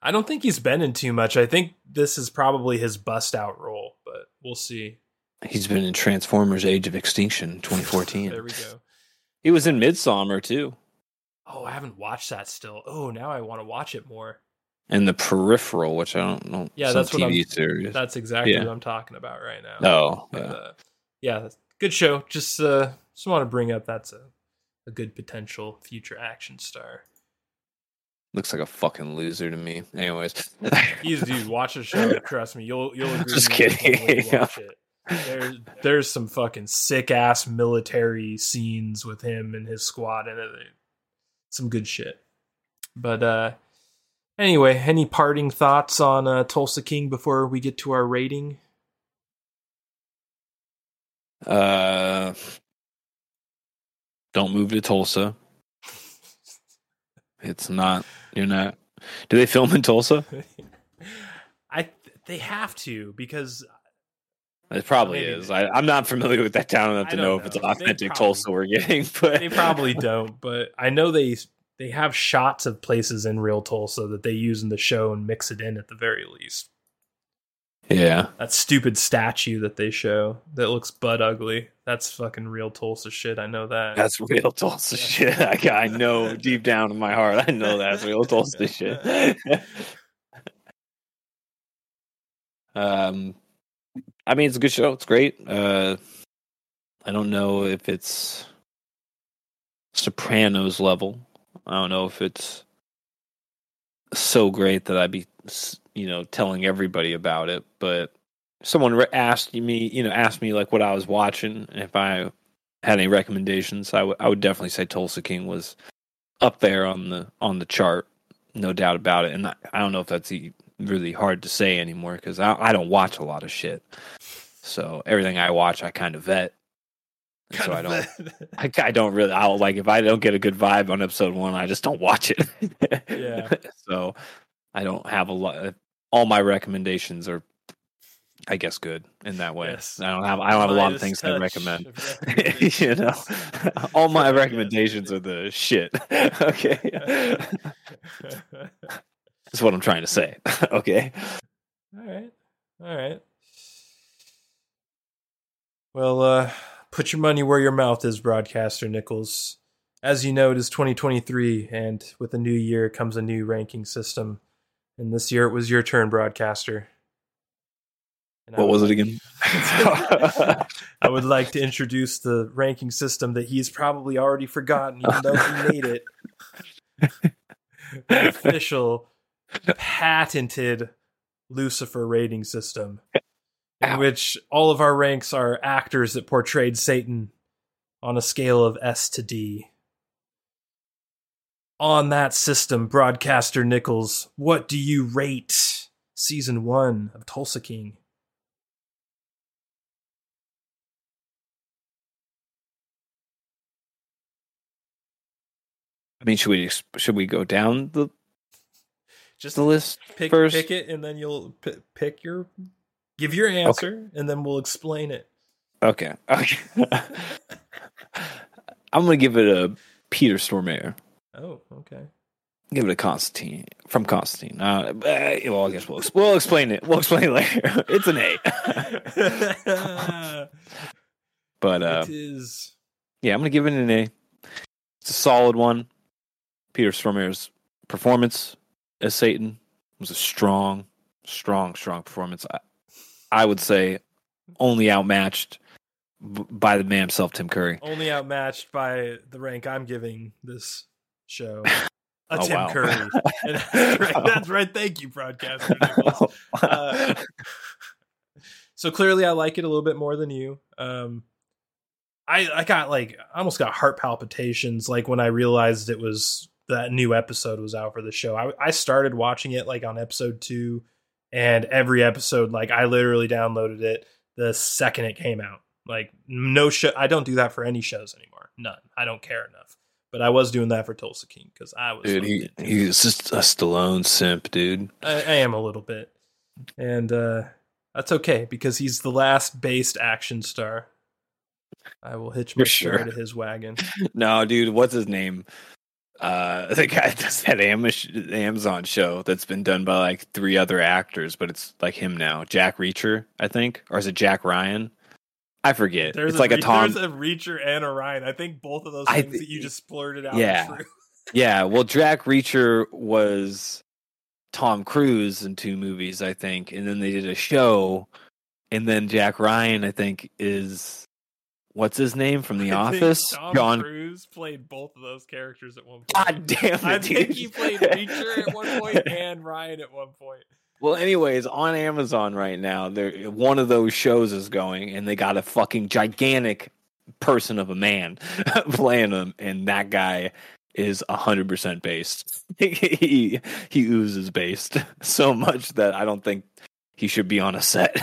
I don't think he's been in too much. I think this is probably his bust out role, but we'll see. He's been in Transformers: Age of Extinction, 2014. There we go. He was in Midsummer too, Oh, I haven't watched that still. Oh, now I want to watch it more. And The Peripheral, which I don't know. Yeah, that's what TV I'm- series. That's exactly Yeah. what I'm talking about right now. oh, But, yeah. uh, yeah, good show. Just uh, just want to bring up that's a a good potential future action star. looks like a fucking loser to me. Anyways, He's dude, watch the show. Trust me, you'll you'll agree. Just with me when kidding. it. There's there's some fucking sick ass military scenes with him and his squad and. Some good shit. But uh anyway, any parting thoughts on uh, Tulsa King before we get to our rating? uh, don't move to Tulsa. It's not. You're not. Do they film in Tulsa? I they have to because It probably Maybe is. I, I'm not familiar with that town enough to don't know if it's authentic probably- Tulsa we're getting, but they probably don't, but I know they they have shots of places in real Tulsa that they use in the show and mix it in at the very least. yeah. That stupid statue that they show that looks butt ugly. That's fucking real Tulsa shit. I know that. That's real Tulsa shit. I, I know deep down in my heart, I know that's real Tulsa shit. um, I mean, it's a good show. It's great. Uh, I don't know if it's Sopranos level. I don't know if it's so great that I'd be, you know, telling everybody about it. But someone asked me, you know, asked me like what I was watching, and if I had any recommendations, I would I would definitely say Tulsa King was up there on the on the chart, no doubt about it. And I, I don't know if that's really hard to say anymore because I I don't watch a lot of shit. So everything I watch, I kind of vet. And so I don't. I, I don't really. I'll like if I don't get a good vibe on episode one, I just don't watch it. Yeah. So I don't have a lot. All my recommendations are, I guess, good in that way. Yes. I don't have. I don't have a lot of things to recommend. you know, all my recommendations are the shit. okay, that's what I'm trying to say. okay. All right. All right. Well, uh, put your money where your mouth is, broadcaster Nichols. As you know, it is 2023, and with a new year comes a new ranking system. And this year it was your turn, broadcaster. And What was it again? I would like to introduce the ranking system that he's probably already forgotten, even though he made it. the official, patented Lucifer rating system, in Ow. which all of our ranks are actors that portrayed Satan on a scale of S to D. On that system, broadcaster Nichols, what do you rate season one of Tulsa King? I mean, should we should we go down the Just the list pick first? pick it and then you'll p- pick your give your answer and then we'll explain it Okay. Okay. I'm gonna give it a Peter Stormare. oh okay Give it a Constantine from Constantine. Uh, uh, well, I guess we'll we'll explain it. We'll explain it later. it's an A. But uh, it is. yeah, I'm gonna give it an A. It's a solid one. Peter Stormare's performance as Satan was a strong, strong, strong performance. I, I would say only outmatched by the man himself, Tim Curry. only outmatched by the rank I'm giving this show. A Oh, Tim wow. Curry. That's, right, that's right. Thank you, broadcaster. Nicholas. Uh, so clearly, I like it a little bit more than you. Um, I I got like I almost got heart palpitations like when I realized it was that new episode was out for the show. I I started watching it like on episode two, and every episode like I literally downloaded it the second it came out. Like no show, I don't do that for any shows anymore. None. I don't care enough. But I was doing that for Tulsa King because I was. dude, he, he's just a Stallone simp, dude. I, I am a little bit, and uh, that's okay because he's the last based action star. I will hitch my sure. to his wagon. No, dude, what's his name? Uh, the guy that does that Amazon show that's been done by like three other actors, but it's like him now. Jack Reacher, I think, or is it Jack Ryan? I forget. There's it's like a Re- Tom. There's a Reacher and a Ryan. I think both of those things thi- that you just splurted out. Yeah. Yeah, well, Jack Reacher was Tom Cruise in two movies, I think, and then they did a show, and then Jack Ryan, I think, is what's his name from The I think Office? Tom John. Cruise played both of those characters at one point. God damn it! I think dude. he played Reacher at one point and Ryan at one point. Well, anyways, on Amazon right now, there one of those shows is going, and they got a fucking gigantic person of a man playing him, and that guy is hundred percent based. he he oozes based so much that I don't think he should be on a set.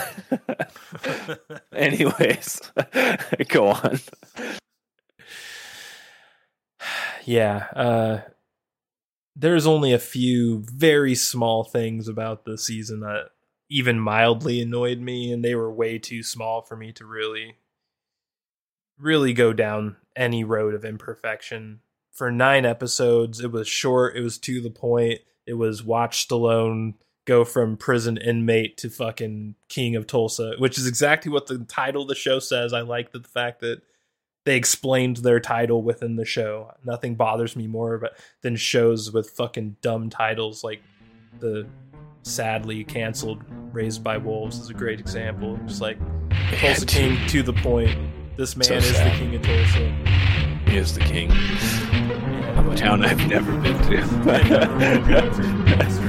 anyways, go on. yeah uh there's only a few very small things about the season that even mildly annoyed me and they were way too small for me to really really go down any road of imperfection for nine episodes it was short it was to the point it was watch stallone go from prison inmate to fucking king of tulsa which is exactly what the title of the show says i like the fact that they explained their title within the show. Nothing bothers me more but than shows with fucking dumb titles like the sadly canceled Raised by Wolves is a great example. Just like Tulsa dude. King to the point. This man So is sad. the king of Tulsa. He is the king of a town I've never been I never will to.